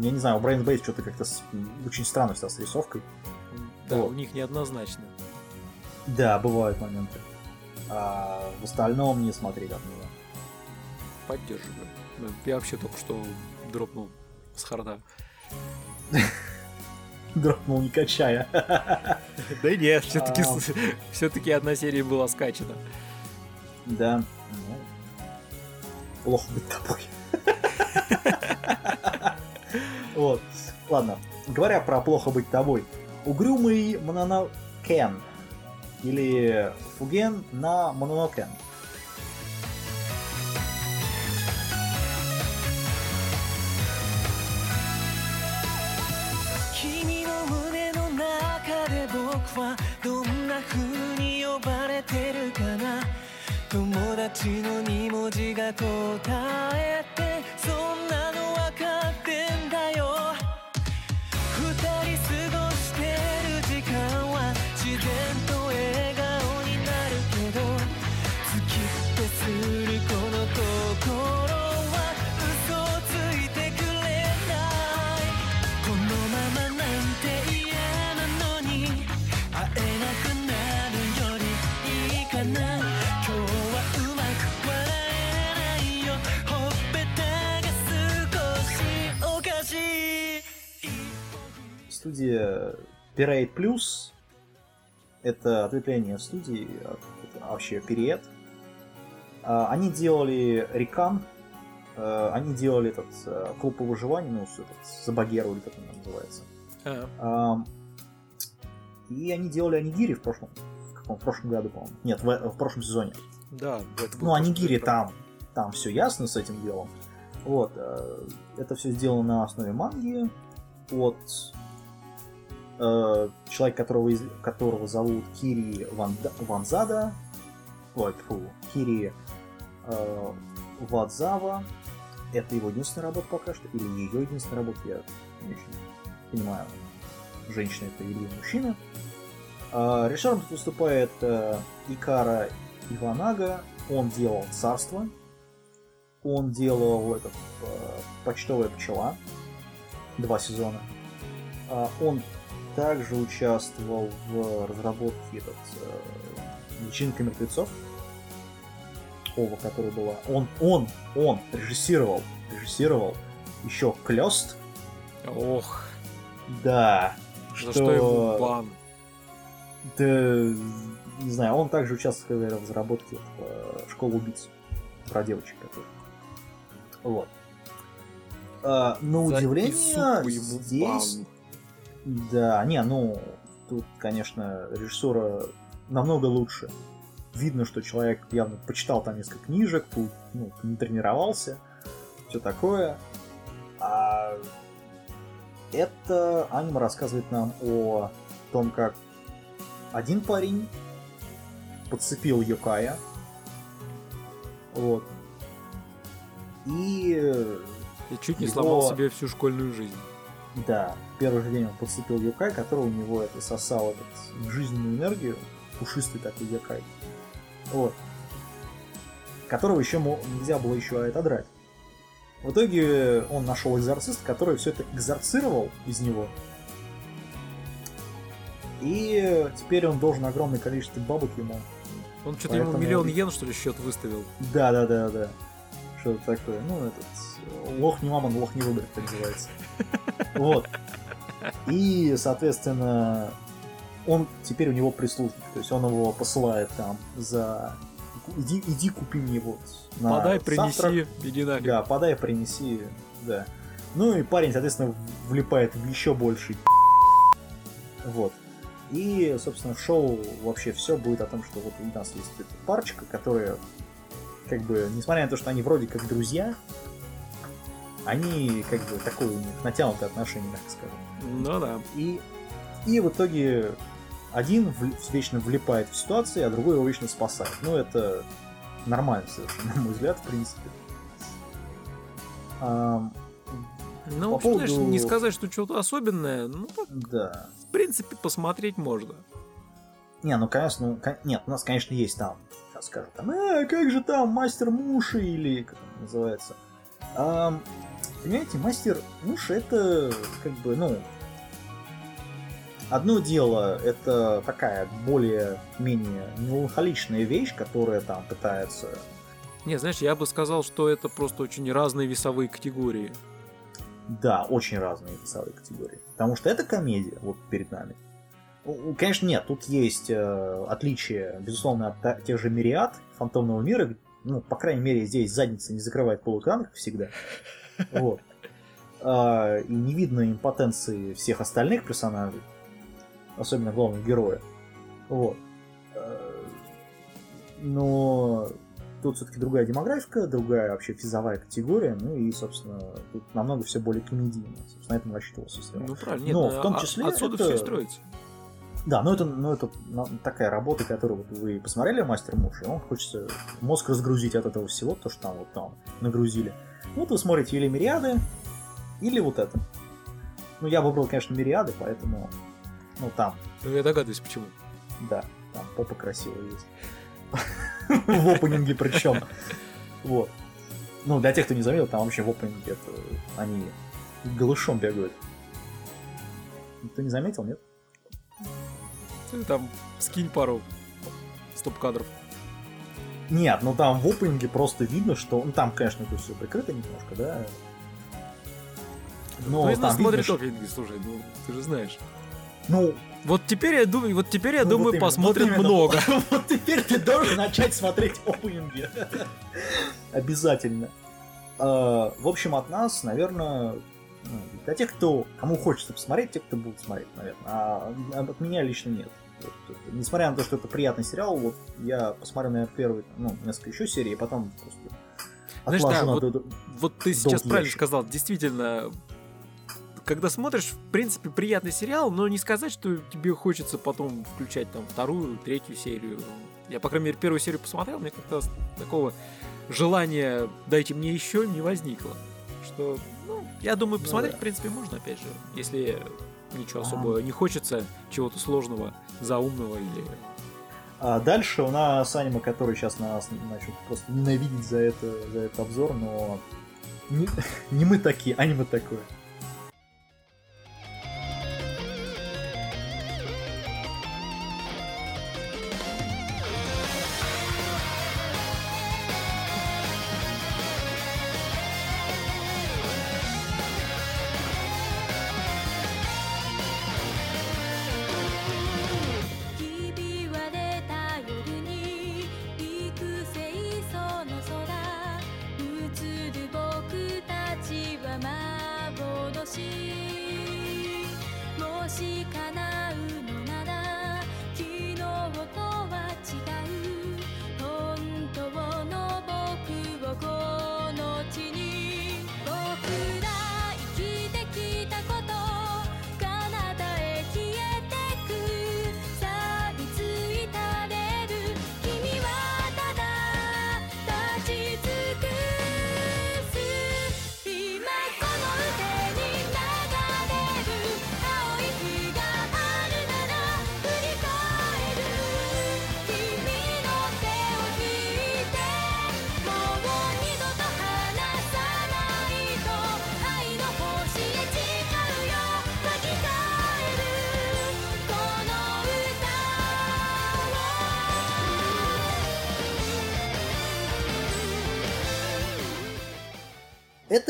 Я не знаю, у Brains Base что-то как-то с- очень странно стало с рисовкой. Да, вот. у них неоднозначно. Да, бывают моменты. А в остальном не смотри как мило. Поддерживаю. Ну, Я вообще только что дропнул с харда. *laughs* Дропнул не качая. *laughs* Да нет, все-таки А. все-таки одна серия была скачана. Да. Ну, плохо быть тобой. Вот. Ладно. Говоря про плохо быть тобой. Угрюмый Мононокен. Или Фуген на Мононокен. はどんな風に呼ばれてるかな？友達の2文字が答えてそんなの Студия Pirate Plus. Это ответвление студии, это вообще Периет. А, Они делали Рикан, э, они делали этот клуб по выживанию, ну, этот, Забагеру, или как он называется. А, Ам, И они делали Анигири в прошлом, в каком в прошлом году, по-моему. Нет, в, в прошлом сезоне. да, Ну, Анигири там, там все ясно с этим делом. Вот, это все сделано на основе манги от э, человека, которого, которого зовут Кири Ванда- Ванзада. Ой, фу, Кири э, Вадзава. Это его единственная работа пока что, или ее единственная работа, я не очень понимаю, женщина это или мужчина. А, Режиссером тут выступает э, Икара Иванага. Он делал «Царство». Он делал этот, э, «Почтовая пчела». Два сезона. А, Он также участвовал в разработке этот, э, «Личинка мертвецов». Ова, которая была. Он, он, он режиссировал, режиссировал еще Клёст. Ох, Да. за что ему бан. Да, не знаю, он также участвовал в разработке этого, школы убийц про девочек, которые. Вот. А, на За удивление, здесь... бан. Да, не, ну, тут, конечно, режиссера намного лучше. Видно, что человек явно почитал там несколько книжек, ну, тренировался, все такое. А это аниме рассказывает нам о том, как один парень подцепил Йокая. Вот. И Я чуть не Его- сломал себе всю школьную жизнь. Да, первый же день он подцепил Юкай, который у него это сосал этот, жизненную энергию, пушистый такой Юкай. Вот. Которого еще нельзя было еще отодрать. В итоге он нашел экзорцист, который все это экзорцировал из него. И теперь он должен огромное количество бабок ему. Он что-то ему Поэтому- миллион йен, что ли, счет выставил. Да, да, да, да. Что-то такое. Ну, этот лох не мамон, лох не выбрать, так называется. Вот. И, соответственно, он теперь у него прислужник. То есть он его посылает там за... Иди, иди купи мне вот на Подай, завтрак». принеси, иди нафиг. Да, подай, принеси, да. Ну и парень, соответственно, влипает в еще больший *laughs* Вот. И, собственно, в шоу вообще все будет о том, что вот у нас есть эта парочка, которая, как бы, несмотря на то, что они вроде как друзья, они, как бы, такое у них натянутое отношение, мягко скажем. Ну да. И, и в итоге один в- вечно влипает в ситуации, а другой его вечно спасает. Ну, это нормально совершенно, на мой взгляд, в принципе. Ам, Ну, По общем, знаешь, поводу- не сказать, что что-то особенное, ну, так, да. в принципе, посмотреть можно. Не, ну, конечно, ну, кон- нет, у нас, конечно, есть там, сейчас скажу, там, э, как же там, мастер Муши, или как он называется. Ам, понимаете, мастер Муши это, как бы, ну, одно дело, это такая более-менее меланхоличная вещь, которая там пытается Не, знаешь, я бы сказал, что это просто очень разные весовые категории. Да, очень разные весовые категории. Потому что это комедия вот перед нами. Конечно, нет, тут есть э, отличие, безусловно, от тех же Мириад, Фантомного мира. Ну, по крайней мере, здесь задница не закрывает полэкран, как всегда. Вот. А, и не видно импотенции всех остальных персонажей, особенно главного героя. Вот. Э, Но тут все-таки другая демографика, другая вообще физовая категория, ну и, собственно, тут намного все более комедийно. Собственно, на этом рассчитывался сериал. Ну, правильно. Нет, Но в том а- числе отсюда это- все строится. Да, но это, ну, это такая работа, которую вот вы посмотрели «Мастер Муж», и вам хочется мозг разгрузить от этого всего, то, что там вот там нагрузили. Вот вы смотрите или «Мириады», или вот это. Ну, я выбрал, конечно, «Мириады», поэтому, ну, там, Ну, я догадываюсь, почему. да, там попа красивая есть. *laughs* В опенинге причем. Вот. Ну, для тех, кто не заметил, там вообще в опенинге они голышом бегают. Ты не заметил, нет? Ты там скинь пару стоп-кадров. Нет, ну там в опенинге просто видно, что... Ну там, конечно, это все прикрыто немножко, да? Но ну, из нас там видно, смотрит что- опенинги, слушай, ну, ты же знаешь. Ну, Вот теперь я думаю, вот теперь я ну, думаю, вот именно, посмотрит вот именно. много. *laughs* Вот теперь ты должен начать смотреть опенинги. *laughs* Обязательно. А, В общем, от нас, наверное, ну, для тех, кто, кому хочется посмотреть, те, кто будут смотреть, наверное. А от меня лично нет. Несмотря на то, что это приятный сериал, вот я посмотрю, наверное, первый, ну, несколько еще серий, и потом просто Знаешь, да, вот Вот ты сейчас правильно ящик. сказал, действительно, когда смотришь, в принципе, приятный сериал, но не сказать, что тебе хочется потом включать там вторую, третью серию. Я, по крайней мере, первую серию посмотрел, мне как-то такого желания «дайте мне еще» не возникло. Что, ну, я думаю, Ну посмотреть, да. в принципе, можно, опять же, если ничего особо не хочется, чего-то сложного, заумного или... А дальше у нас аниме, который сейчас нас начнут просто ненавидеть за это, за этот обзор, но не, *laughs* не мы такие, аниме такое.「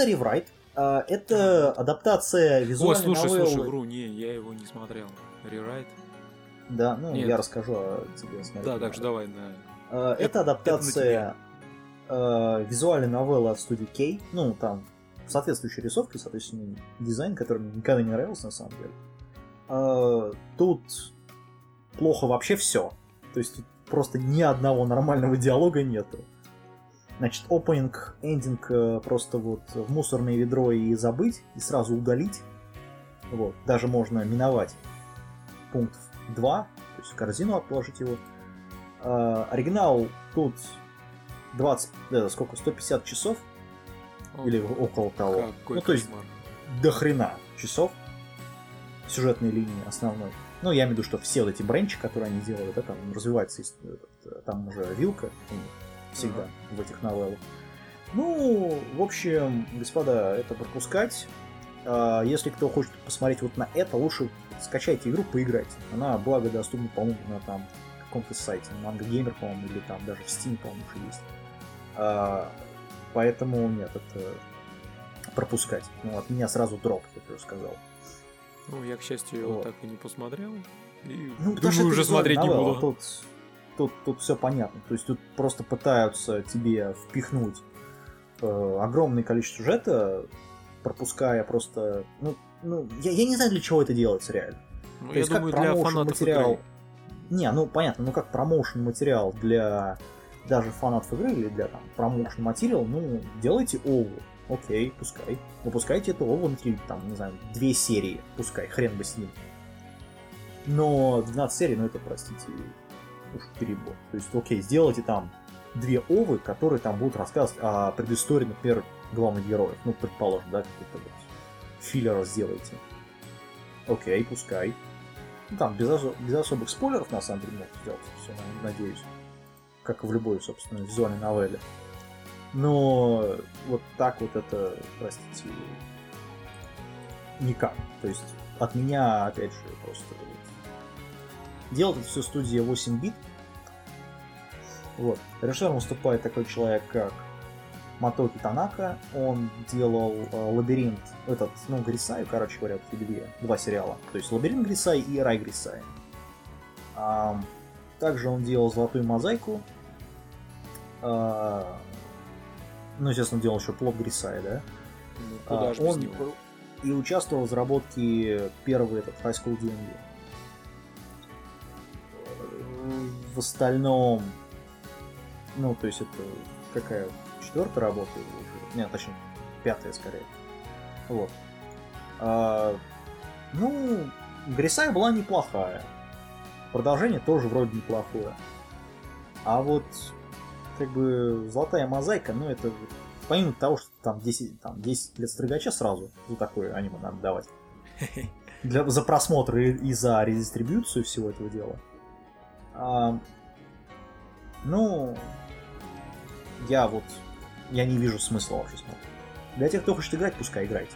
Это реврайт, а, это адаптация Ой, визуальной слушай, новеллы. слушай, вру, не, я его не смотрел. Рерайт? Да, ну Нет. я расскажу о тебе. смотри. Да, так что давай, да. А, Это- Это адаптация э, визуальной новеллы от студии Кей. Ну, там соответствующие рисовки, соответственно, дизайн, который мне никогда не нравился на самом деле. А, Тут плохо вообще все. То есть тут просто ни одного нормального диалога нету. Значит, опенинг, эндинг э, просто вот в мусорное ведро и забыть, и сразу удалить. Вот. Даже можно миновать пункт 2, то есть в корзину отложить его. А, оригинал тут 20, э, сколько, 150 часов О, или около того. Какой ну, то есть кошмар. до хрена часов сюжетной линии основной. Ну, я имею в виду, что все вот эти бренчи, которые они делают, да, там развивается этот, там уже вилка у них всегда в этих новеллах. Ну, в общем, господа, это пропускать. А, Если кто хочет посмотреть вот на это, лучше скачайте игру, поиграйте. Она, благо, доступна, по-моему, на там каком-то сайте, Манго Геймер, по-моему, или там даже в Steam, по-моему, уже есть. А, Поэтому нет, это пропускать. Ну, от меня сразу дроп, я уже сказал. Ну, я, к счастью, его Вот. так и не посмотрел. И Ну, думаю, уже смотреть не буду. Тут, тут, тут все понятно. То есть тут просто пытаются тебе впихнуть э, огромное количество сюжета, пропуская просто... Ну, ну я, я не знаю, для чего это делается реально. Ну, То я есть как думаю, для промоушен материал. игры. Не, ну понятно, ну как промоушен материал для даже фанатов игры или для там промоушен материал, ну делайте ову. Окей, пускай. Выпускайте эту ову на три, там, не знаю, две серии, пускай, хрен бы с ним. Но 12 серий, ну это, простите, уж перебор. То есть, окей, сделайте там две овы, которые там будут рассказывать о предыстории, например, главных героев. Ну, предположим, да, какой-то вот филлер сделайте. Окей, пускай. Ну, там, без, осо- без особых спойлеров, на самом деле, можно сделать все, надеюсь. Как и в любой, собственно, визуальной новелле. Но вот так вот это, простите, никак. То есть от меня, опять же, просто... Делает это все студия 8 бит. Вот. Режиссером выступает такой человек, как Матоки Танака. Он делал э, Лабиринт, этот, ну, Грисай, короче говоря, вот две, два сериала. То есть Лабиринт Грисай и Рай Грисай. Ам, также он делал Золотую мозаику. А, ну, естественно, делал еще Плод Грисай, да? Ну, А, куда же без он и участвовал в разработке первого этот High School DxD. В остальном, ну, то есть это какая четвертая работа уже? Нет, точнее, пятая скорее. Вот. А, ну, Грисай была неплохая. Продолжение тоже вроде неплохое. А вот, как бы, Золотая мозаика, ну, это помимо того, что там 10, там 10 лет строгача сразу за такое аниме надо давать. *laughs* для, за просмотр и, и за редистрибьюцию всего этого дела. А, ну, я вот, я не вижу смысла вообще смотреть. Для тех, кто хочет играть, пускай играйте.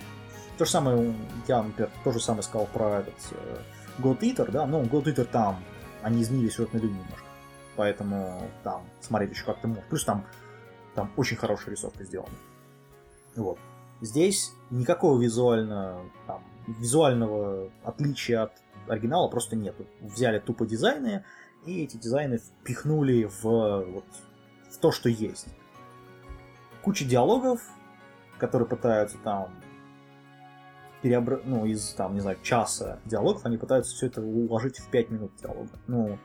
То же самое, я, например, то же самое сказал про этот э, God Eater, да, ну, God Eater там, они изменили сюжетную линию немножко. Поэтому там смотреть еще как-то можно. Плюс там, там очень хорошая рисовка сделана. Вот. Здесь никакого визуально, там, визуального отличия от оригинала просто нету. Взяли тупо дизайны, и эти дизайны впихнули в, вот, в то, что есть. Куча диалогов, которые пытаются там переобра... ну, из, там, не знаю, часа диалогов, они пытаются все это уложить в 5 минут диалога. Ну,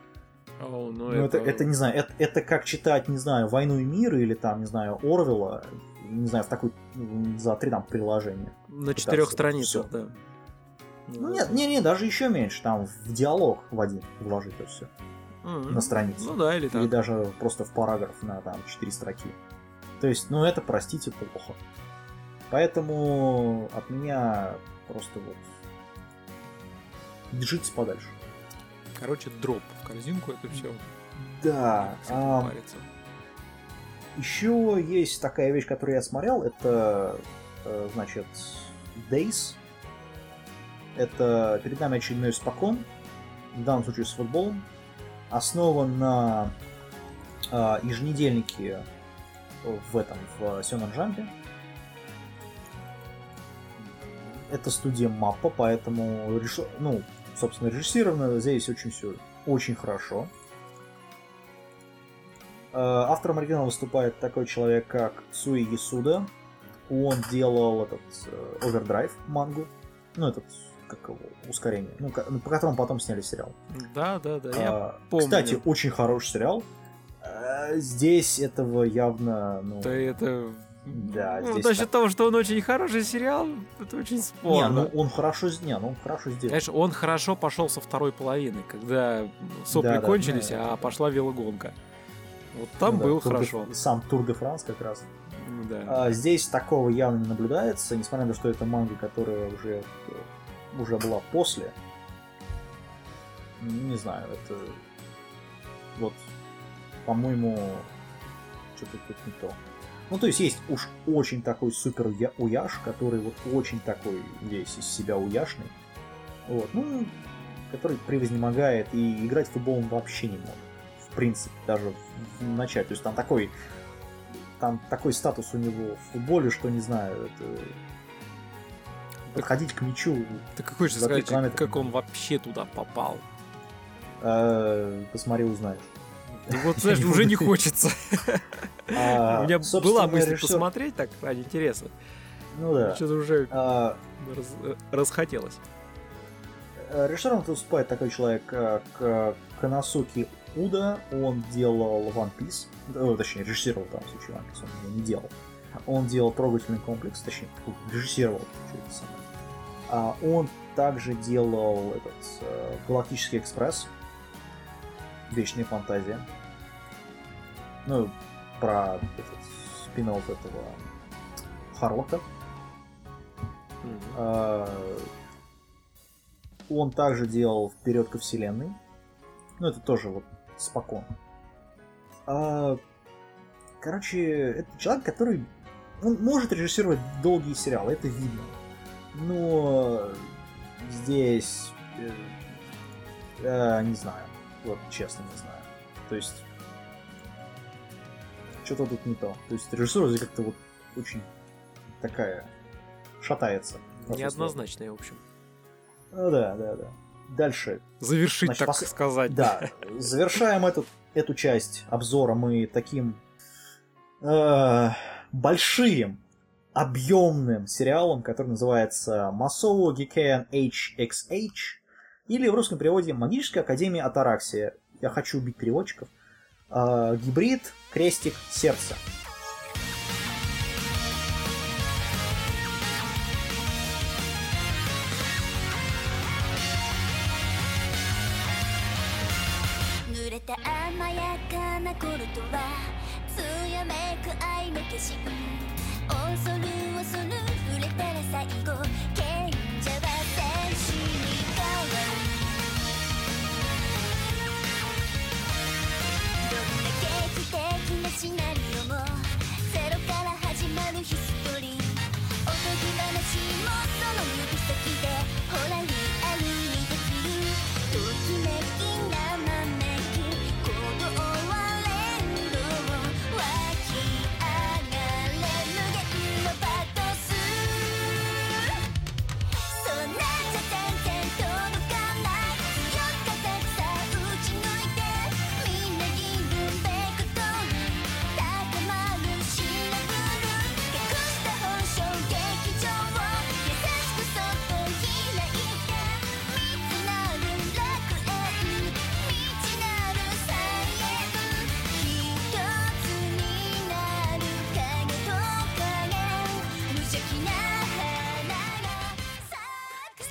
О, ну, ну, это, это, не знаю, это, это как читать, не знаю, «Войну и мир» или там, не знаю, Орвела, не знаю, в такой, за три там приложения. на четырех страницах, да. Ну нет, не, не, даже еще меньше, там в диалог в один вложить это все Мгм. на страницу. Ну да, или Или так. даже просто в параграф на там 4 строки. То есть, ну это, простите, плохо. Поэтому от меня просто вот держитесь подальше. Короче, дроп в корзинку, это все. Да, а, еще есть такая вещь, которую я смотрел, это, э, значит, Days. Это перед нами очередной спокон, в данном случае с футболом, основан на э, еженедельнике в этом, в Сёнэн Джампе. Это студия Маппа, поэтому, реш- ну, собственно, режиссировано здесь очень все очень хорошо. Э, Автором оригинала выступает такой человек, как Цуи Ясуда. Он делал этот э, Overdrive мангу. Ну, этот, как его, ускорение. Ну, ну, по которому потом сняли сериал. Да, да, да, я А, помню. Кстати, очень хороший сериал. Э, Здесь этого явно, ну... Да это... Да, ну, здесь насчет так. того, что он очень хороший сериал, это очень Не, спорно. ну он хорошо, не, ну он хорошо сделал. Знаешь, он хорошо пошел со второй половины, когда сопли Да, да, кончились, да. а пошла велогонка. Вот там Ну да, был Тур де- хорошо. Сам Тур де Франс как раз. Ну Да. А, здесь такого явно не наблюдается, несмотря на то, что это манга, которая уже, э, уже была после. Не знаю, это... Вот, по-моему, что-то тут не то. Ну, то есть есть уж очень такой супер уя- уяш, который вот очень такой весь из себя уяшный. Вот, ну, который превознемогает и играть в футбол он вообще не может. В принципе, даже в, в начале. То есть там такой там такой статус у него в футболе, что не знаю, это подходить к мячу, Ты как хочешь сказать, километра. как он вообще туда попал? э, посмотри, узнаешь. Ну Вот, знаешь, *laughs* уже не хочется. *laughs* А, У меня была мысль посмотреть так ради интереса. Ну да. Что-то уже А, расхотелось. э, Режиссером выступает такой человек, как э, Канасуки Уда. Он делал One Piece. Точнее, режиссировал в данном случае One Piece, он его не делал. Он делал трогательный комплекс, точнее, режиссировал что это самое. А он также делал этот э, Галактический экспресс. Вечная фантазия. Ну, про этот спин этого Харлока. Мгм. А, Он также делал Вперед ко Вселенной. Ну, это тоже вот спокон. А, Короче, это человек, который он может режиссировать долгие сериалы, это видно. Но здесь э, э, не знаю. Вот честно не знаю. То есть что-то тут не то. То есть режиссура здесь как-то вот очень такая шатается. Неоднозначное, в общем. Ну да, да, да. Дальше. Завершить, Значит, так пос- сказать. Да, завершаем эту, эту часть обзора мы таким э, большим, объемным сериалом, который называется Масоу Гикен HXH, или в русском переводе Магическая Академия Атараксия. Я хочу убить переводчиков. Э, гибрид, крестик, сердце.「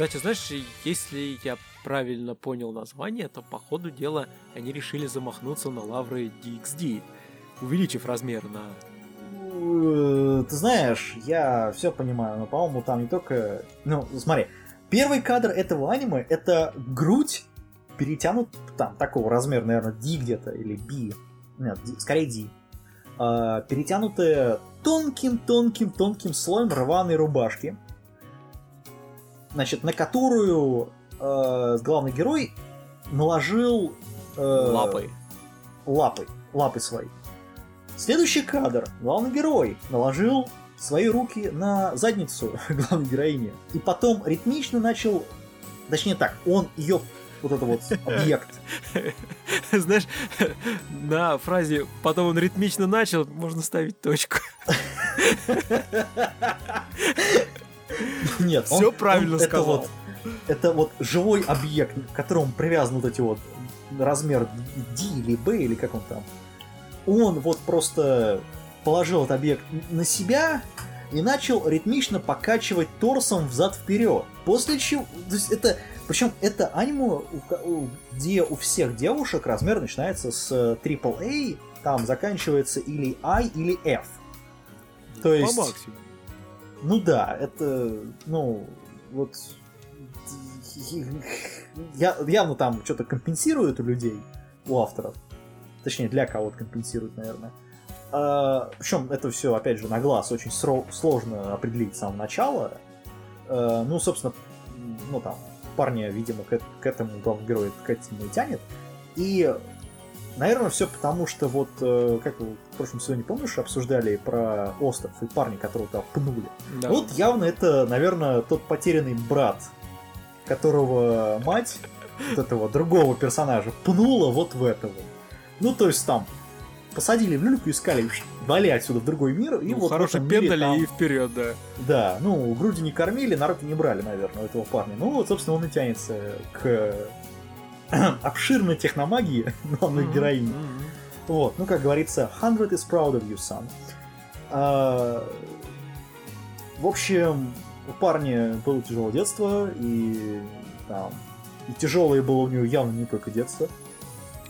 Кстати, знаешь, если я правильно понял название, то по ходу дела они решили замахнуться на лавры DXD, увеличив размер на... Э, Ты знаешь, я все понимаю, но, по-моему, там не только... Ну, смотри, первый кадр этого аниме — это грудь перетянут там такого размера, наверное, D где-то, или B. Нет, D, скорее D. А, перетянутая тонким-тонким-тонким слоем рваной рубашки, значит, на которую э, главный герой наложил... э, Лапой. лапой, лапы свои. Следующий кадр. Главный герой наложил свои руки на задницу *laughs* главной героини. И потом ритмично начал... Точнее так, он ее вот это вот *laughs* объект. Знаешь, на фразе «потом он ритмично начал» можно ставить точку. *laughs* Нет, он- Все правильно он- это сказал. вот- Это вот живой объект, к которому привязан вот эти вот размер D или B, или как он там. Он вот просто положил этот объект на себя и начал ритмично покачивать торсом взад-вперед. После чего... То есть это... Причем это аниме, где у всех девушек размер начинается с э, AAA, там заканчивается или I, или F. То есть... По максимуму. Ну да, это, ну, вот я, явно там что-то компенсирует у людей, у авторов. Точнее, для кого-то компенсирует, наверное. причем это все, опять же, на глаз очень сложно определить с самого начала. А, ну, собственно, ну там, парня, видимо, к, к этому главный герой к этому и тянет. И, наверное, все потому, что вот, э, как вы в прошлом сезоне, помнишь, обсуждали про остров и парня, которого туда пнули? Да. Вот явно это, наверное, тот потерянный брат, которого мать вот этого другого персонажа пнула вот в этого. Ну, то есть там посадили в люльку и искали, вали отсюда в другой мир, и Ну, вот хороший пендали там- и вперед, да. Да, ну, груди не кормили, на руки не брали, наверное, у этого парня. Ну, вот, собственно, он и тянется к *clears throat* обширной техномагии *laughs* главной Мгм, героини. Вот, ну, как говорится, 100 is proud of you, son. А, в общем, у парня было тяжелое детство, и там, и тяжелое было у него явно не только детство.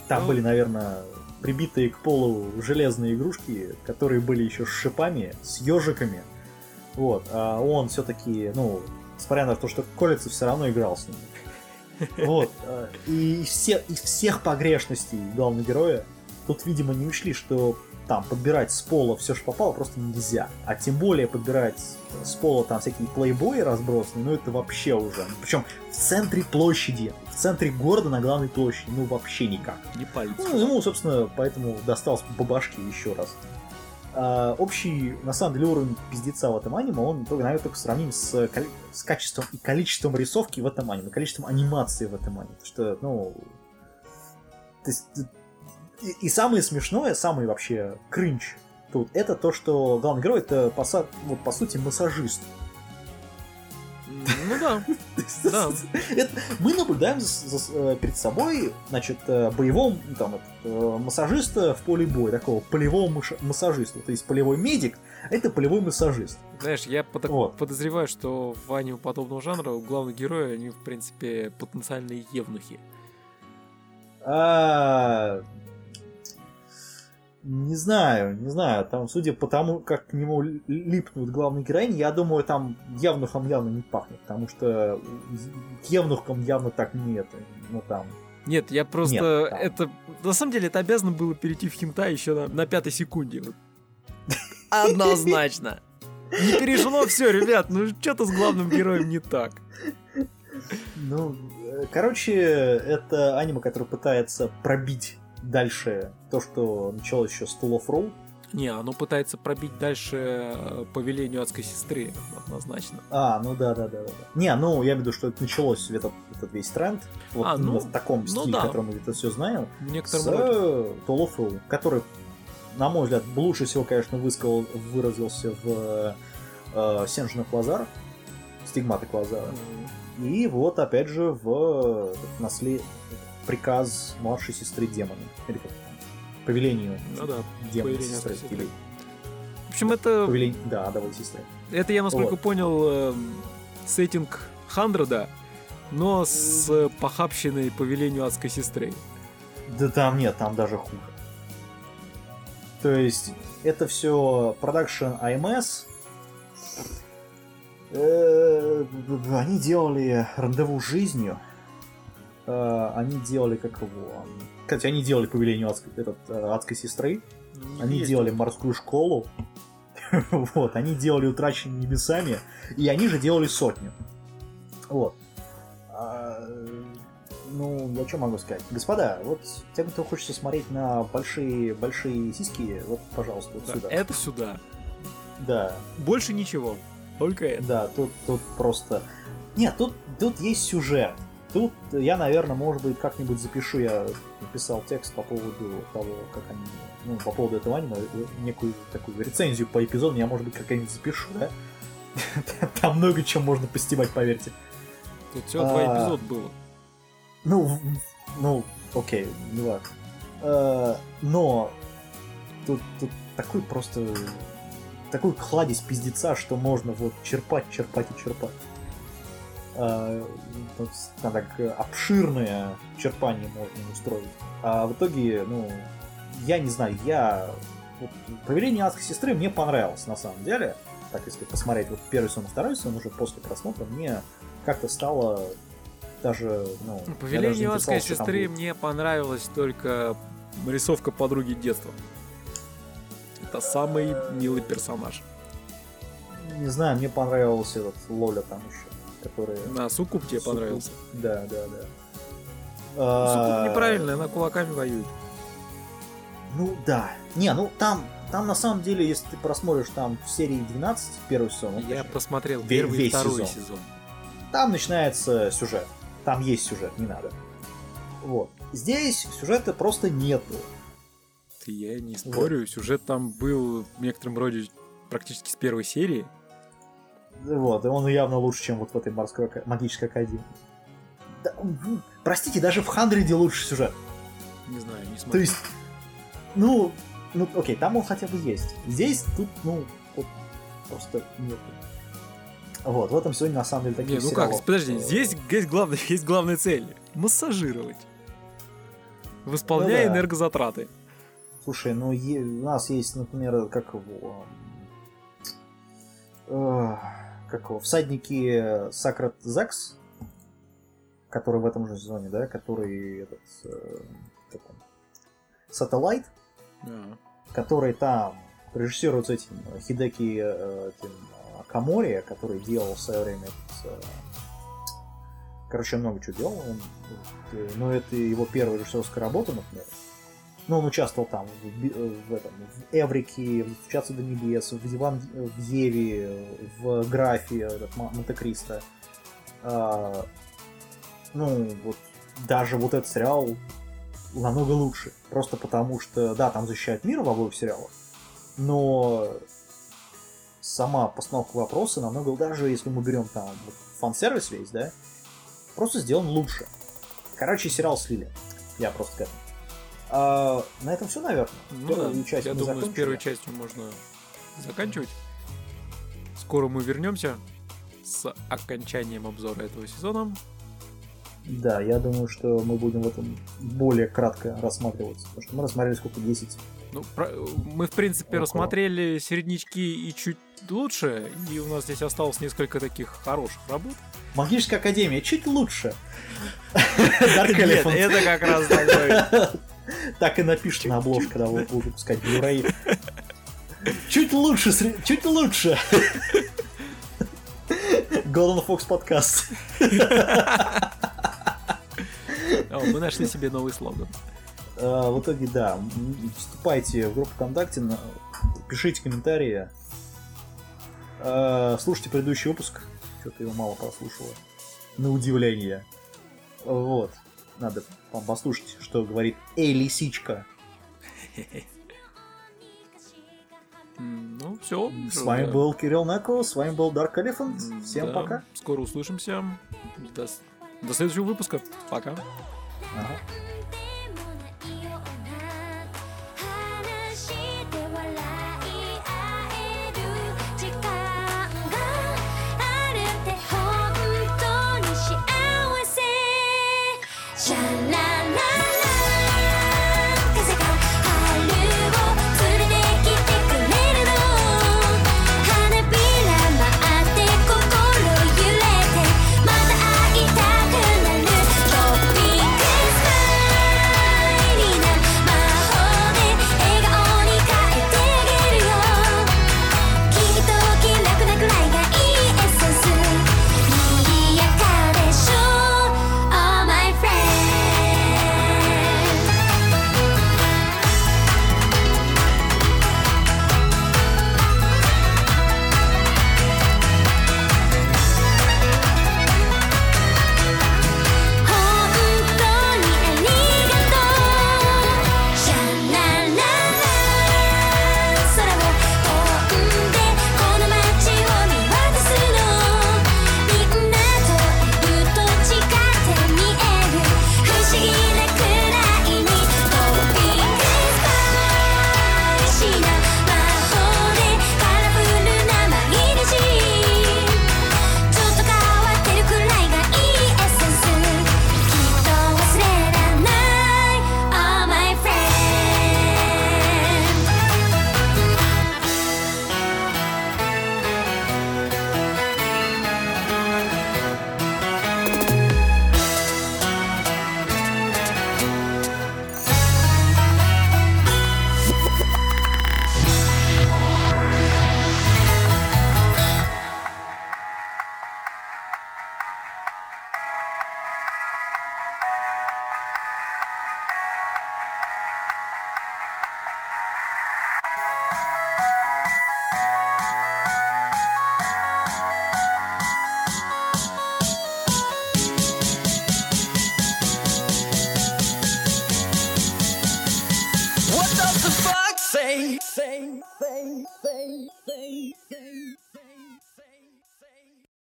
Там Ну. были, наверное, прибитые к полу железные игрушки, которые были еще с шипами, с ежиками. Вот, а он все-таки, ну, несмотря на то, что колется, все равно играл с ними. Вот, и все, из всех погрешностей главного героя тут, видимо, не учли, что там подбирать с пола все, что попало, просто нельзя. А тем более подбирать с пола там всякие плейбои разбросанные, ну это вообще уже. Причем в центре площади, в центре города на главной площади, ну вообще никак. Не палец. Ну, ему, собственно, поэтому достался по башке еще раз. А, общий, на самом деле, уровень пиздеца в этом аниме, он, наверное, только в сравнении с, с качеством и количеством рисовки в этом аниме, количеством анимации в этом аниме. Потому что, ну... То есть, и, и самое смешное, самый вообще кринж тут, это то, что главный герой это, по, вот, по сути, массажист. Ну да. Да. Это- мы наблюдаем за- за- э, перед собой, значит, э, боевого ну, там, этот, э, массажиста в поле боя, такого полевого массажиста. То есть полевой медик, а это полевой массажист. Знаешь, я под- Вот. подозреваю, что в аниме подобного жанра у главных героев они, в принципе, потенциальные евнухи. А, Не знаю, не знаю. Там, судя по тому, как к нему ли- липнут главные героини, я думаю, там евнухом явно не пахнет, потому что к евнухам явно так не это. Ну там. Нет, я просто... Нет, это... На самом деле, это обязано было перейти в хинта еще на, на пятой секунде. *laughs* Однозначно. Не перешло все, ребят, ну что-то с главным героем не так. Ну, э, короче, это аниме, которое пытается пробить дальше то, что началось еще с Tool of Roll. Не, оно пытается пробить дальше э, по велению адской сестры, однозначно. А, ну да, да, да, да. да. Не, ну я имею в виду, что это началось этот, этот весь тренд. Вот А, ну, в таком ну стиле, да. в котором мы это все знаем. В С некотором роде. Tool of Roll, который, на мой взгляд, лучше всего, конечно, высказал, выразился в э, Сенжинах Лазар, Стигматы Лазара. И вот, опять же, в этот наслед... приказ младшей сестры демона. Или как там? По велению Ну да, демона сестры. сестры. Или В общем, это, по велению... Да, адовой сестры. это я, насколько Вот. понял, эм, сеттинг Хандреда, но с э, похабщиной по велению адской сестры. Да там нет, там даже хуже. То есть, это все продакшн AMS. Э, Они делали рандеву с жизнью. Э, Они делали как его. Кстати, они делали по велению адской, этот, э, адской сестры. Они Есть. делали морскую школу. *laughs* вот, они делали утраченными небесами. И они же делали сотню. Вот. А, ну, я что могу сказать? Господа, вот тем, кто хочется смотреть на большие, большие сиськи, вот, пожалуйста, вот Да, сюда. Это сюда. Да, Больше ничего. Только это. да, тут, тут просто... Нет, тут, тут есть сюжет. Тут я, наверное, может быть, как-нибудь запишу, я написал текст по поводу того, как они, ну, по поводу этого аниме, э, некую такую рецензию по эпизоду, я, может быть, как-нибудь запишу, да? *laughs* Там много чего можно постебать, поверьте. Тут всего два А. эпизода было. Ну, ну, окей, не важно. Э, Но тут, тут такой просто такой кладезь пиздеца, что можно вот черпать, черпать и черпать. Э, тут Там так э, обширное черпание можно устроить. А в итоге, ну, я не знаю, я... Вот, Повеление адской сестры мне понравилось, на самом деле. Так, если посмотреть вот первый сон и второй сон уже после просмотра, мне как-то стало даже, ну... По я даже адской сестры мне понравилась только рисовка подруги детства. Это самый милый персонаж. Не знаю, мне понравился этот Лоля там еще, который... На Сукуб тебе Суккуб. понравился. Да, да, да. Сукуб А, неправильно, она кулаками воюет. Ну да. Не, ну там, там на самом деле, если ты просмотришь там в серии 12, первый сезон, Я точнее, посмотрел Ве- первый и весь второй сезон. сезон. там начинается сюжет. Там есть сюжет, не надо. Вот. Здесь сюжета просто нету. Ты, Я не спорю, сюжет там был в некотором роде практически с первой серии. Вот, и он явно лучше, чем вот в этой морской магической академии. Да, простите, даже в Хандреде лучше сюжет. Не знаю, не смотрел. То есть, ну, ну, окей, там он хотя бы есть. Здесь тут, ну, вот, просто нет. Вот, в этом сегодня на самом деле такие Не, ну как, подожди, э, здесь есть главная, *laughs* есть главная цель. Массажировать. Восполняя Ну да. энергозатраты. Слушай, ну е- у нас есть, например, как его... э, как его, всадники Сакрат Закс, который в этом же сезоне, да, который этот... э, как он, Сателлайт, Да. который там режиссируется этим э, Хидеки э, этим, э, Камори, который делал в свое время этот, э, короче, много чего делал. Он, э, но это его первая режиссерская работа, например. Ну, он участвовал там в, э, в этом, в Эврике, в «Стучаться до небес», в, Иван, в Еве, в Графе, этот, Монте-Кристо. А, ну, вот даже вот этот сериал намного лучше. Просто потому что, да, там защищают мир в обоих сериалах, но сама постановка вопроса намного, даже если мы берем там вот фан-сервис весь, да, просто сделан лучше. Короче, сериал слили. Я просто к этому. А, на этом все, наверное. Ну Первую да, часть я мы думаю, с закончили. первой частью можно заканчивать. Скоро мы вернемся с окончанием обзора этого сезона. Да, я думаю, что мы будем в этом более кратко рассматривать. Потому что мы рассмотрели сколько, 10. Ну, про- мы, в принципе, Около. рассмотрели середнячки и чуть лучше, и у нас здесь осталось несколько таких хороших работ. Магическая академия чуть лучше. *laughs* Dark Нет, это как раз такой. *laughs* Так и напишут на обложке, когда будут пускать Blu-ray. Чуть лучше, чуть лучше. Golden Fox подкаст. Мы нашли себе новый слоган. Э, в итоге, да, вступайте в группу ВКонтакте, пишите комментарии, э, слушайте предыдущий выпуск, что-то его мало прослушало, на удивление. Вот, надо послушать, что говорит «Эй, лисичка!» Ну, все. С вами да. был Кирилл Неко, с вами был Дарк Элефант. Всем да. пока. Скоро услышимся. До, до следующего выпуска. Пока. Ага.